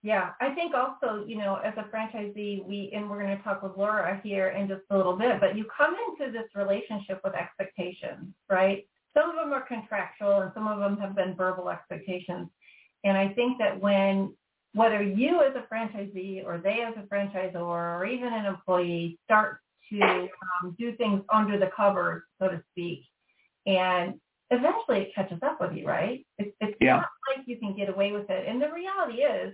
Yeah, I think also, you know, as a franchisee, we and we're going to talk with Laura here in just a little bit, but you come into this relationship with expectations, right? Some of them are contractual and some of them have been verbal expectations. And I think that when whether you as a franchisee or they as a franchisor or even an employee start to um, do things under the covers, so to speak, and eventually it catches up with you, right? It's, it's yeah. not like you can get away with it. And the reality is,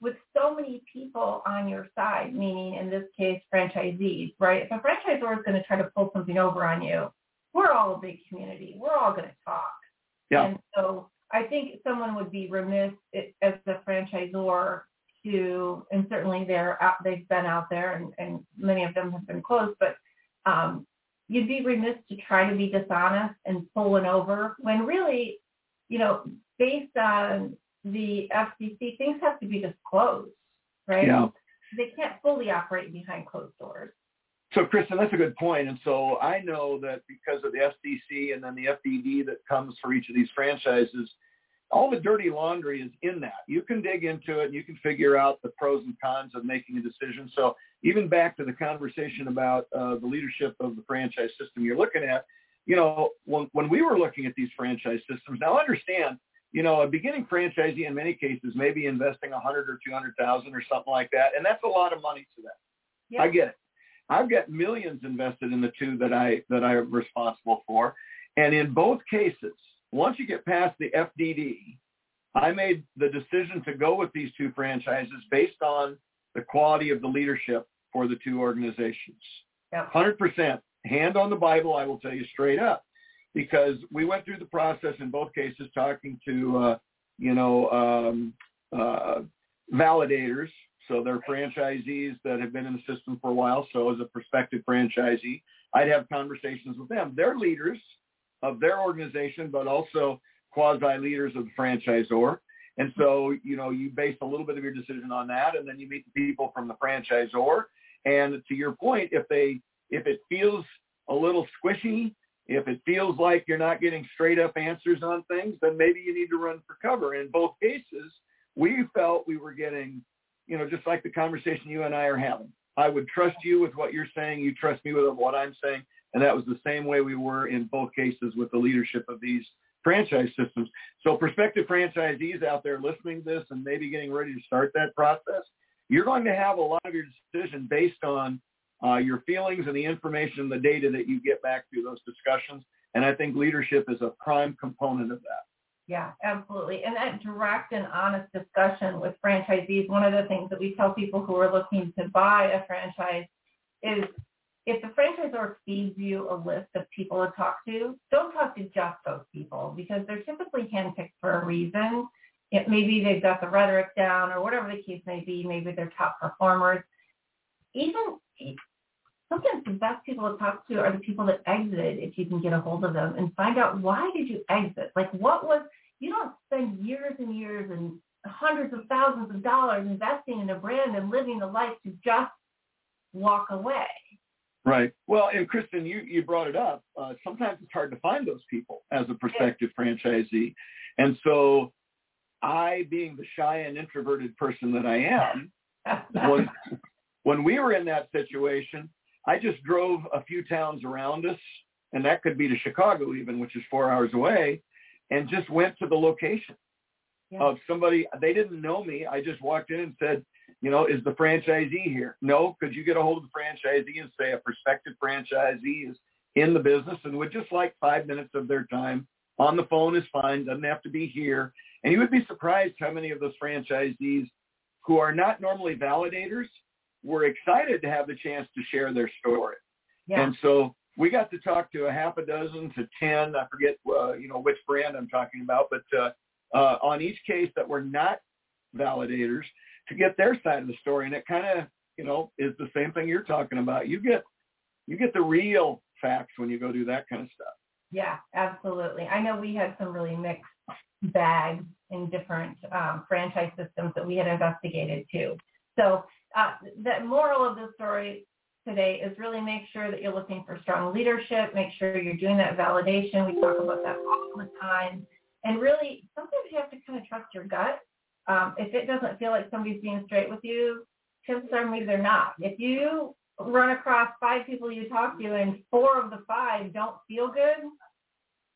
with so many people on your side, meaning in this case franchisees, right? If a franchisor is going to try to pull something over on you, we're all a big community. We're all going to talk. Yeah. And so I think someone would be remiss as the franchisor to, and certainly they're out, they've been out there and, and many of them have been closed, but um, you'd be remiss to try to be dishonest and pull one over when really, you know, based on the FTC, things have to be disclosed, right? Yeah. They can't fully operate behind closed doors. So, Kristin, that's a good point. And so I know that because of the FTC and then the FDD that comes for each of these franchises, all the dirty laundry is in that. You can dig into it and you can figure out the pros and cons of making a decision. So even back to the conversation about uh, the leadership of the franchise system you're looking at, you know, when, when we were looking at these franchise systems, now understand, you know, a beginning franchisee in many cases may be investing a hundred or two hundred thousand or something like that, and that's a lot of money to them. I get it. I've got millions invested in the two that I that I am responsible for, and in both cases, once you get past the FDD, I made the decision to go with these two franchises based on the quality of the leadership for the two organizations. Yep. 100% hand on the Bible, I will tell you straight up, because we went through the process in both cases talking to, uh, you know, um, uh, validators. So they're franchisees that have been in the system for a while. So as a prospective franchisee, I'd have conversations with them. They're leaders of their organization, but also quasi leaders of the franchisor. And so, you know, you base a little bit of your decision on that, and then you meet the people from the franchisor. And to your point, if they if it feels a little squishy, if it feels like you're not getting straight up answers on things, then maybe you need to run for cover. In both cases, we felt we were getting, you know, just like the conversation you and I are having. I would trust you with what you're saying. You trust me with what I'm saying. And that was the same way we were in both cases with the leadership of these franchise systems. So prospective franchisees out there listening to this and maybe getting ready to start that process, you're going to have a lot of your decision based on uh, your feelings and the information and the data that you get back through those discussions. And I think leadership is a prime component of that. Yeah, absolutely. And that direct and honest discussion with franchisees, one of the things that we tell people who are looking to buy a franchise is if the franchisor feeds you a list of people to talk to, don't talk to just those people because they're typically handpicked for a reason. It, maybe they've got the rhetoric down or whatever the case may be. Maybe they're top performers. Even sometimes the best people to talk to are the people that exited if you can get a hold of them and find out why did you exit? Like what was, you don't spend years and years and hundreds of thousands of dollars investing in a brand and living the life to just walk away. Right. Well, and Kristin, you, you brought it up. Uh, sometimes it's hard to find those people as a prospective franchisee. And so I, being the shy and introverted person that I am, when, when we were in that situation, I just drove a few towns around us, and that could be to Chicago even, which is four hours away, and just went to the location Yeah. of somebody. They didn't know me. I just walked in and said, you know, is the franchisee here? No. Could you get a hold of the franchisee and say a prospective franchisee is in the business and would just like five minutes of their time on the phone is fine. Doesn't have to be here. And you would be surprised how many of those franchisees who are not normally validators were excited to have the chance to share their story. Yeah. And so we got to talk to a half a dozen to 10, I forget, uh, you know, which brand I'm talking about, but uh, uh, on each case that were not validators to get their side of the story. And it kind of, you know, is the same thing you're talking about. You get, you get the real facts when you go do that kind of stuff. Yeah, absolutely. I know we had some really mixed bags in different um, franchise systems that we had investigated too. So uh, the moral of the story today is really make sure that you're looking for strong leadership. Make sure you're doing that validation. We talk about that all the time. And really, sometimes you have to kind of trust your gut um, if it doesn't feel like somebody's being straight with you, chances are maybe they're not. If you run across five people you talk to and four of the five don't feel good,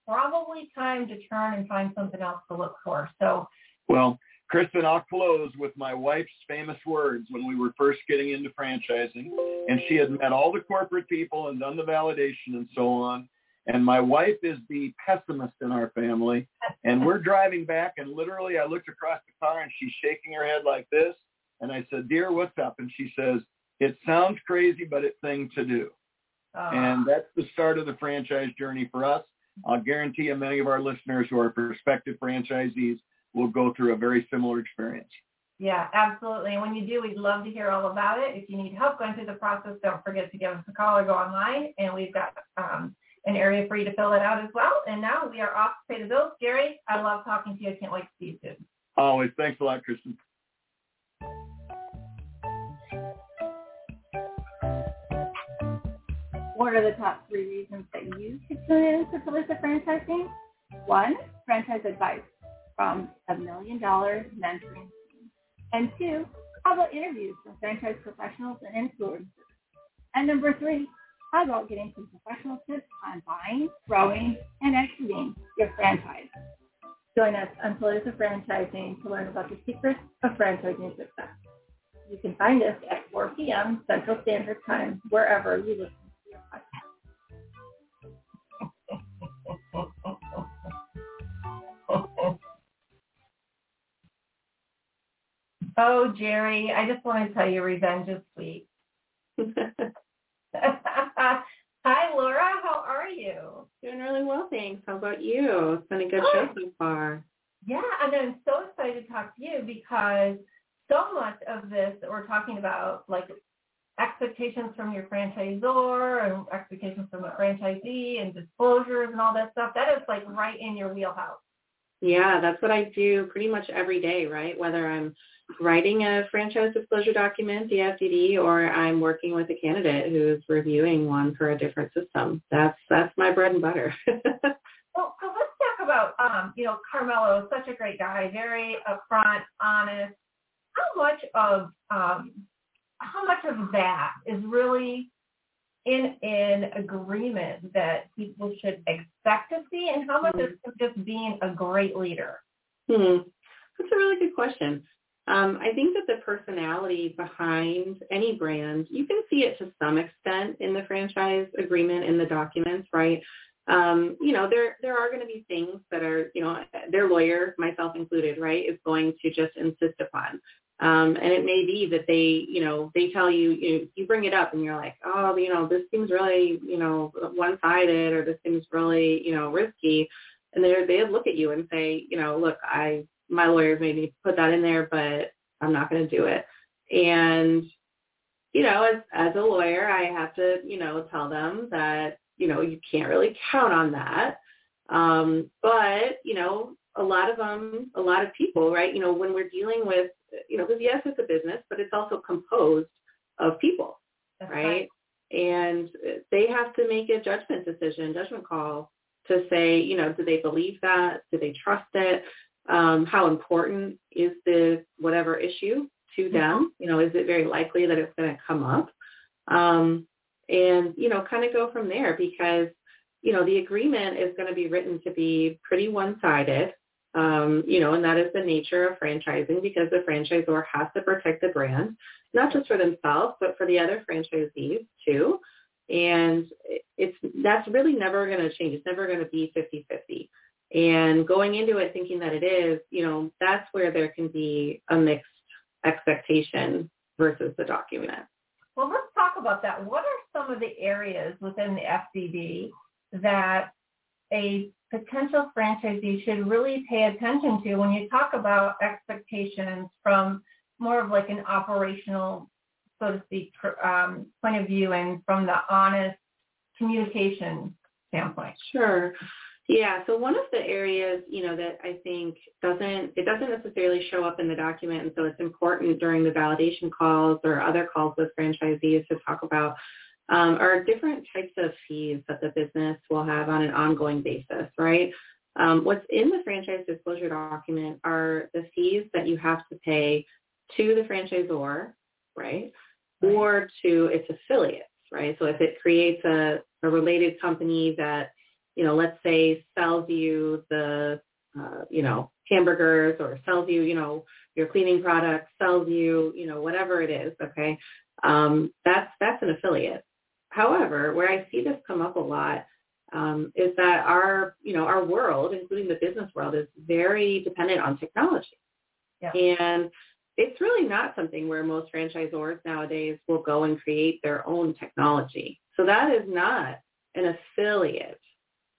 probably time to turn and find something else to look for. So, well, Kristin, I'll close with my wife's famous words when we were first getting into franchising, and she had met all the corporate people and done the validation and so on. And my wife is the pessimist in our family, and we're driving back, and literally I looked across the car and she's shaking her head like this, and I said, "Dear, what's up?" And she says, "It sounds crazy, but it's thing to do." Uh, and that's the start of the franchise journey for us. I'll guarantee you many of our listeners who are prospective franchisees will go through a very similar experience. Yeah, absolutely. And when you do, we'd love to hear all about it. If you need help going through the process, don't forget to give us a call or go online. And we've got um, an area for you to fill it out as well. And now we are off to pay the bills. Jerry, I love talking to you. I can't wait to see you soon. Always. Thanks a lot, Kristin. What are the top three reasons that you should tune in to Pillars of Franchising? One, franchise advice from a million dollar mentoring. And two, how about interviews from franchise professionals and influencers? And number three, how about getting some professional tips on buying, growing, and exiting your franchise? Join us on Pillars of Franchising to learn about the secrets of franchising success. You can find us at 4 p.m. Central Standard Time, wherever you listen Oh, Jerry, I just want to tell you revenge is sweet. Hi, Laura. How are you? Doing really well, thanks. How about you? It's been a good show so far. Yeah, and I'm so excited to talk to you because so much of this that we're talking about, like expectations from your franchisor and expectations from a franchisee and disclosures and all that stuff, that is like right in your wheelhouse. Yeah, that's what I do pretty much every day, right? Whether I'm writing a franchise disclosure document, the FDD, or I'm working with a candidate who's reviewing one for a different system. That's that's my bread and butter. well, so let's talk about, um, you know, Carmelo such a great guy, very upfront, honest. How much of um, how much of that is really in an agreement that people should expect to see, and how much mm-hmm. is just being a great leader? Hmm. That's a really good question. Um, I think that the personality behind any brand, you can see it to some extent in the franchise agreement in the documents, right? Um, you know, there there are going to be things that are, you know, their lawyer, myself included, right, is going to just insist upon. Um, and it may be that they, you know, they tell you, you, you bring it up and you're like, oh, you know, this seems really, you know, one-sided or this seems really, you know, risky. And they they look at you and say, you know, look, I my lawyers made me put that in there, but I'm not going to do it. And, you know, as, as a lawyer, I have to, you know, tell them that, you know, you can't really count on that. Um, but, you know, a lot of them, a lot of people, right, you know, when we're dealing with, you know, because yes, it's a business, but it's also composed of people, right? right? And they have to make a judgment decision, judgment call to say, you know, do they believe that? Do they trust it? Um, how important is the whatever issue to mm-hmm. them? You know, is it very likely that it's going to come up? Um, and, you know, kind of go from there because, you know, the agreement is going to be written to be pretty one-sided. Um, you know, and that is the nature of franchising because the franchisor has to protect the brand, not just for themselves, but for the other franchisees too. And it's that's really never going to change. It's never going to be 50-50. And going into it thinking that it is, you know, that's where there can be a mixed expectation versus the document. Well, let's talk about that. What are some of the areas within the FDD that a potential franchisee should really pay attention to when you talk about expectations from more of like an operational, so to speak, um, point of view and from the honest communication standpoint? Sure. Yeah, so one of the areas, you know, that I think doesn't, it doesn't necessarily show up in the document, and so it's important during the validation calls or other calls with franchisees to talk about um, are different types of fees that the business will have on an ongoing basis, right? Um, what's in the franchise disclosure document are the fees that you have to pay to the franchisor, right, or to its affiliates, right? So if it creates a, a related company that, you know, let's say sells you the, uh, you know, hamburgers or sells you, you know, your cleaning products, sells you, you know, whatever it is, okay, um, that's that's an affiliate. However, where I see this come up a lot um, is that our, you know, our world, including the business world, is very dependent on technology. Yeah. And it's really not something where most franchisors nowadays will go and create their own technology. So that is not an affiliate.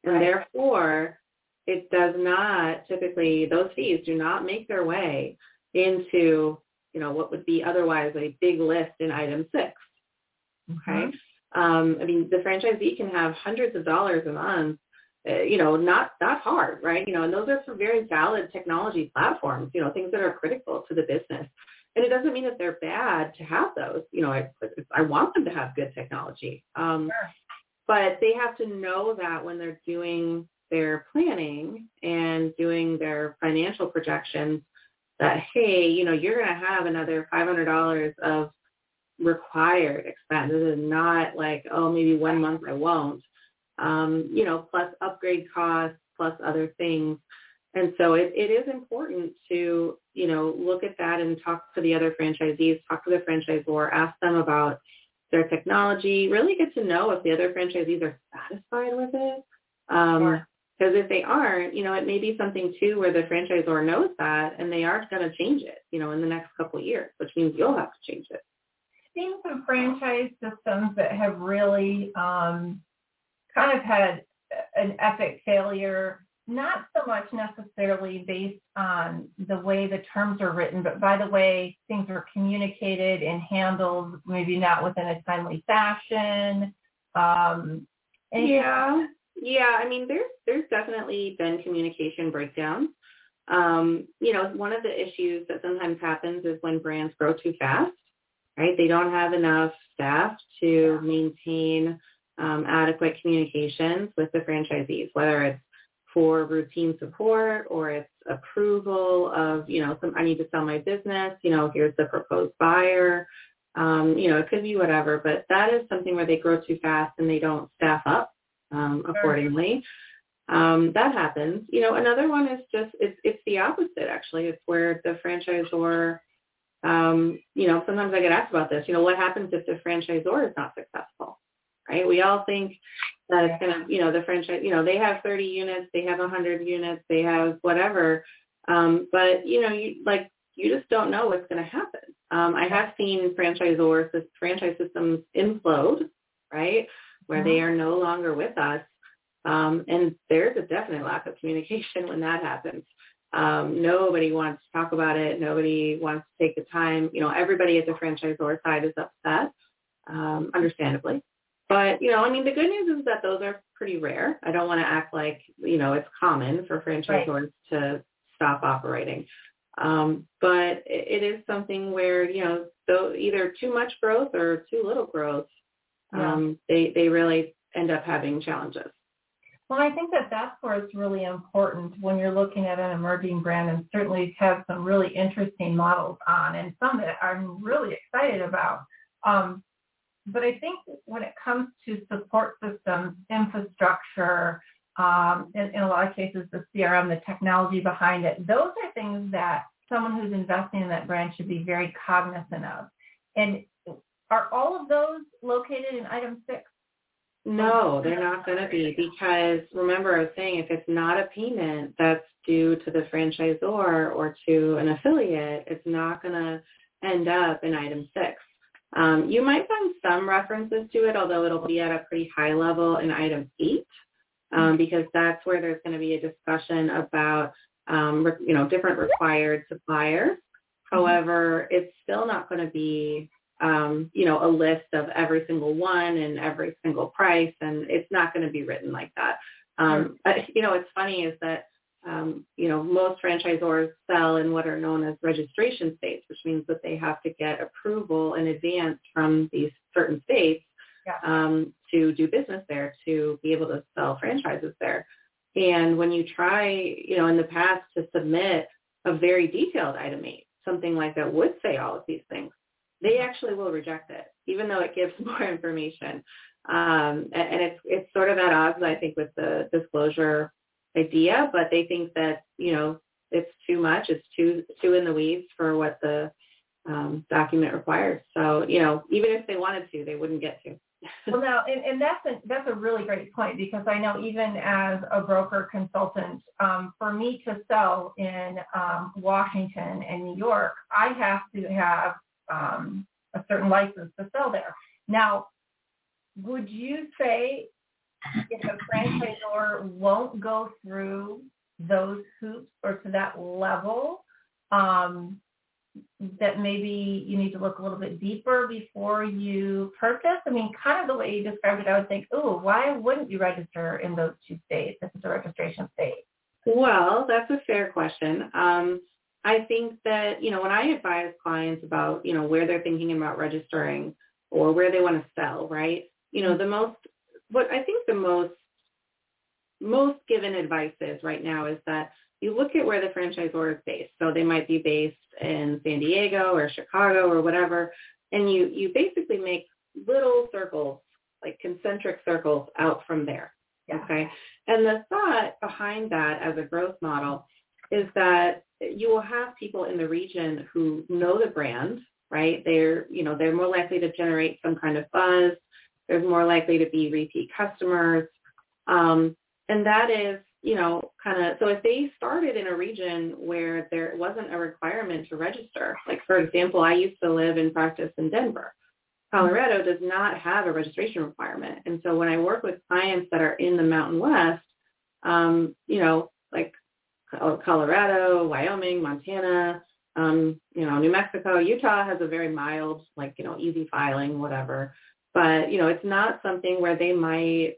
And Right. therefore, it does not typically, those fees do not make their way into, you know, what would be otherwise a big list in item six. Okay. Um, I mean, the franchisee can have hundreds of dollars a month, uh, you know, not not hard, right? You know, and those are some very valid technology platforms, you know, things that are critical to the business. And it doesn't mean that they're bad to have those. You know, I I want them to have good technology. Um, But they have to know that when they're doing their planning and doing their financial projections, that hey, you know, you're going to have another five hundred dollars of required expense. This is not like, oh, maybe one month I won't. Um, you know, plus upgrade costs, plus other things. And so it, it is important to, you know, look at that and talk to the other franchisees, talk to the franchisor, ask them about their technology, really get to know if the other franchisees are satisfied with it. Um, because if they aren't, you know, it may be something too where the franchisor knows that and they aren't going to change it, you know, in the next couple of years, which means you'll have to change it. seen some franchise systems that have really um, kind of had an epic failure, not so much necessarily based on the way the terms are written, but by the way things are communicated and handled, maybe not within a timely fashion. Um, and Yeah, yeah. I mean, there's there's definitely been communication breakdowns. Um, you know, one of the issues that sometimes happens is when brands grow too fast, right? They don't have enough staff to maintain um, adequate communications with the franchisees, whether it's for routine support or it's approval of, you know, some I need to sell my business, you know, here's the proposed buyer. Um, you know, it could be whatever, but that is something where they grow too fast and they don't staff up um, accordingly. Um, that happens. You know, another one is just it's it's the opposite actually. It's where the franchisor um, you know, sometimes I get asked about this, you know, what happens if the franchisor is not successful? Right? We all think that it's gonna, you know, the franchise, you know, they have 30 units, they have 100 units, they have whatever. Um, but you know, you like you just don't know what's going to happen. Um, I have seen franchisors, franchise systems implode, right, where they are no longer with us, um, and there's a definite lack of communication when that happens. Um, nobody wants to talk about it. Nobody wants to take the time. You know, everybody at the franchisor side is upset, um, understandably. But, you know, I mean, the good news is that those are pretty rare. I don't want to act like, you know, it's common for franchisors to stop operating. Um, but it, is something where, you know, so either too much growth or too little growth, um, they, they really end up having challenges. Well, I think that that's where it's really important when you're looking at an emerging brand and certainly have some really interesting models on and some that I'm really excited about. Um, but I think when it comes to support systems, infrastructure, um, in, in a lot of cases, the CRM, the technology behind it, those are things that someone who's investing in that brand should be very cognizant of. And are all of those located in item six? No, they're not going to be because remember I was saying if it's not a payment that's due to the franchisor or to an affiliate, it's not going to end up in item six. Um, you might find some references to it, although it'll be at a pretty high level in item eight, um, because that's where there's going to be a discussion about, um, re- you know, different required suppliers. However, it's still not going to be um, you know, a list of every single one and every single price, and it's not going to be written like that. Um, but, you know, what's funny is that, um, you know, most franchisors sell in what are known as registration states, which means that they have to get approval in advance from these certain states um, to do business there, to be able to sell franchises there. And when you try, you know, in the past to submit a very detailed item eight, something like that would say all of these things, they actually will reject it, even though it gives more information. Um, and, and it's it's sort of at odds, I think, with the disclosure idea, but they think that you know it's too much, it's too too in the weeds for what the um, document requires. So you know, even if they wanted to, they wouldn't get to. well, now, and, and that's a that's a really great point because I know even as a broker consultant, um, for me to sell in um, Washington and New York, I have to have um, a certain license to sell there. Now, would you say if a franchisor won't go through those hoops or to that level, um, that maybe you need to look a little bit deeper before you purchase? I mean, kind of the way you described it, I would think, oh, why wouldn't you register in those two states if it's a registration state? Well, that's a fair question. Um, I think that, you know, when I advise clients about, you know, where they're thinking about registering or where they want to sell, right? You know, the most, what I think the most, most given advice is right now is that you look at where the franchisor is based. So they might be based in San Diego or Chicago or whatever, and you, you basically make little circles, like concentric circles out from there. Yeah. Okay. And the thought behind that as a growth model is that you will have people in the region who know the brand, right? They're, you know, they're more likely to generate some kind of buzz. There's more likely to be repeat customers. Um, and that is, you know, kind of, so if they started in a region where there wasn't a requirement to register, like for example, I used to live and practice in Denver. Colorado does not have a registration requirement. And so when I work with clients that are in the Mountain West, um, you know, like Colorado, Wyoming, Montana, um, you know, New Mexico, Utah has a very mild, like, you know, easy filing, whatever. But, you know, it's not something where they might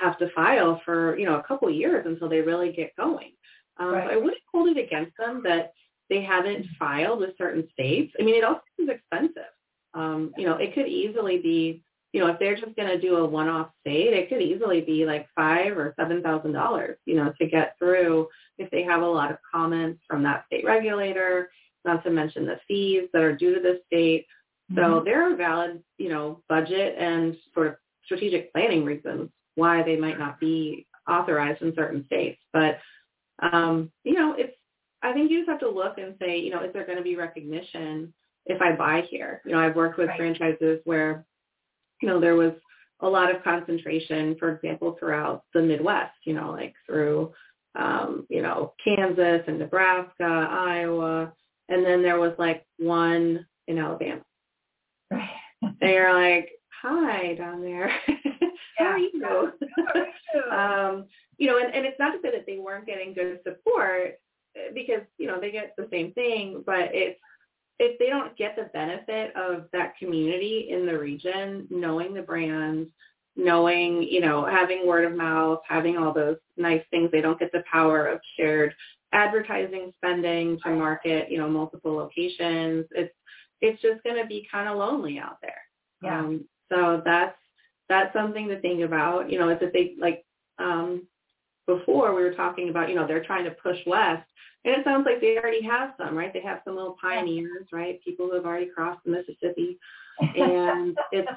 have to file for, you know, a couple of years until they really get going. Um, right. So I wouldn't hold it against them that they haven't filed with certain states. I mean, it also is expensive. Um, you know, it could easily be you know, if they're just going to do a one-off state, it could easily be like five or seven thousand dollars, you know, to get through if they have a lot of comments from that state regulator. Not to mention the fees that are due to the state. So mm-hmm. there are valid, you know, budget and sort of strategic planning reasons why they might not be authorized in certain states. But um, you know, it's I think you just have to look and say, you know, is there going to be recognition if I buy here? You know, I've worked with right. franchises where you know, there was a lot of concentration, for example, throughout the Midwest, you know, like through, um, you know, Kansas and Nebraska, Iowa, and then there was like one in Alabama. They're like, hi down there. How are you? um, you know, and, and it's not to say that they weren't getting good support eh, because, you know, they get the same thing, but it's if they don't get the benefit of that community in the region, knowing the brand, knowing, you know, having word of mouth, having all those nice things, they don't get the power of shared advertising spending to market, you know, multiple locations. It's it's just going to be kind of lonely out there. Yeah. Um, so that's that's something to think about. You know, it's a big like um, before we were talking about, you know, they're trying to push west and it sounds like they already have some, right? They have some little pioneers, right? People who have already crossed the Mississippi. And it's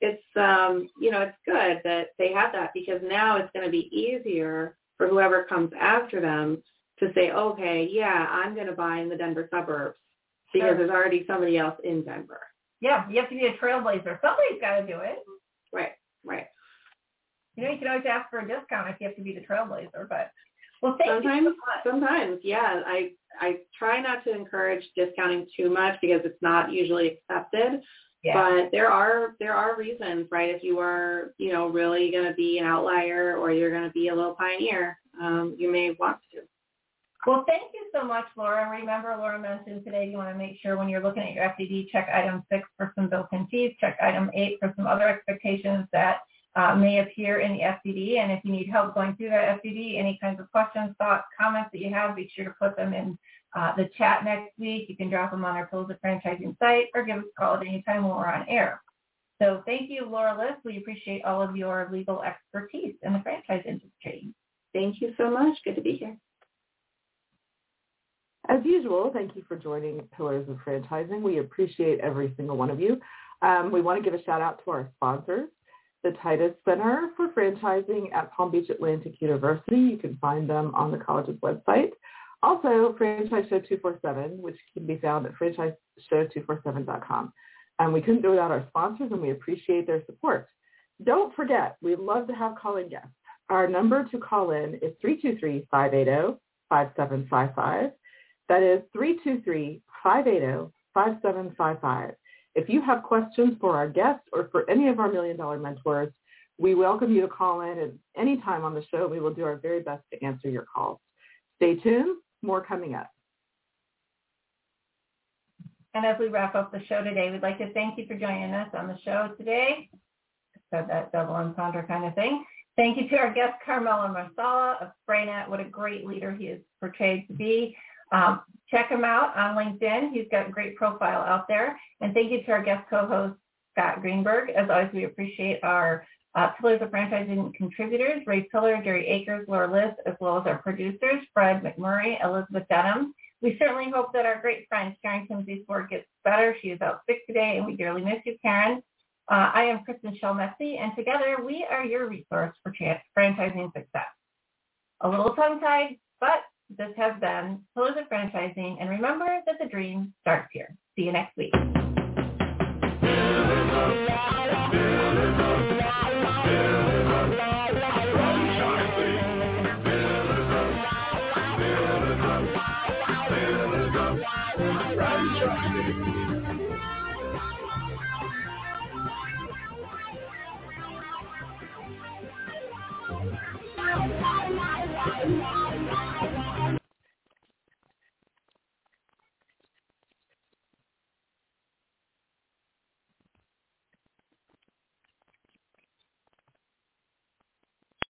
it's um, you know, it's good that they have that because now it's going to be easier for whoever comes after them to say, okay, yeah, I'm going to buy in the Denver suburbs because sure. there's already somebody else in Denver. Yeah, you have to be a trailblazer. Somebody's got to do it. Right, right. You know, you can always ask for a discount if you have to be the trailblazer, but well, thank sometimes, you so sometimes, yeah. I I try not to encourage discounting too much because it's not usually accepted. Yeah. But there are there are reasons, right? If you are, you know, really going to be an outlier or you're going to be a little pioneer, um, you may want to. Well, thank you so much, Laura. Remember, Laura mentioned today you want to make sure when you're looking at your FDD, check item six for some built-in fees, check item eight for some other expectations that uh, may appear in the FDD. And if you need help going through that FDD, any kinds of questions, thoughts, comments that you have, be sure to put them in uh, the chat next week. You can drop them on our Tools of Franchising site or give us a call at any time when we're on air. So thank you, Laura List. We appreciate all of your legal expertise in the franchise industry. Thank you so much. Good to be here. As usual, thank you for joining Pillars of Franchising. We appreciate every single one of you. Um, we want to give a shout out to our sponsors, the Titus Center for Franchising at Palm Beach Atlantic University. You can find them on the college's website. Also, Franchise Show 247, which can be found at franchiseshow247.com. And we couldn't do it without our sponsors, and we appreciate their support. Don't forget, we'd love to have call-in guests. Our number to call in is 323-580-5755. That is 323-580-5755. If you have questions for our guests or for any of our Million Dollar Mentors, we welcome you to call in at any time on the show. We will do our very best to answer your calls. Stay tuned. More coming up. And as we wrap up the show today, we'd like to thank you for joining us on the show today. Said that double entendre kind of thing. Thank you to our guest, Carmelo Marsala of Spray-Net. What a great leader he is portrayed to be. Um, check him out on LinkedIn. He's got a great profile out there. And thank you to our guest co-host, Scott Greenberg. As always, we appreciate our uh, Pillars of Franchising contributors, Ray Pillar, Jerry Akers, Laura List, as well as our producers, Fred McMurray, Elizabeth Denham. We certainly hope that our great friend Karen Kimsey Ford gets better. She is out sick today, and we dearly miss you, Karen. Uh, I am Kristin Selmeczy, and together we are your resource for franchising success. A little tongue-tied, but this has been Pillars of Franchising, and remember that the dream starts here. See you next week.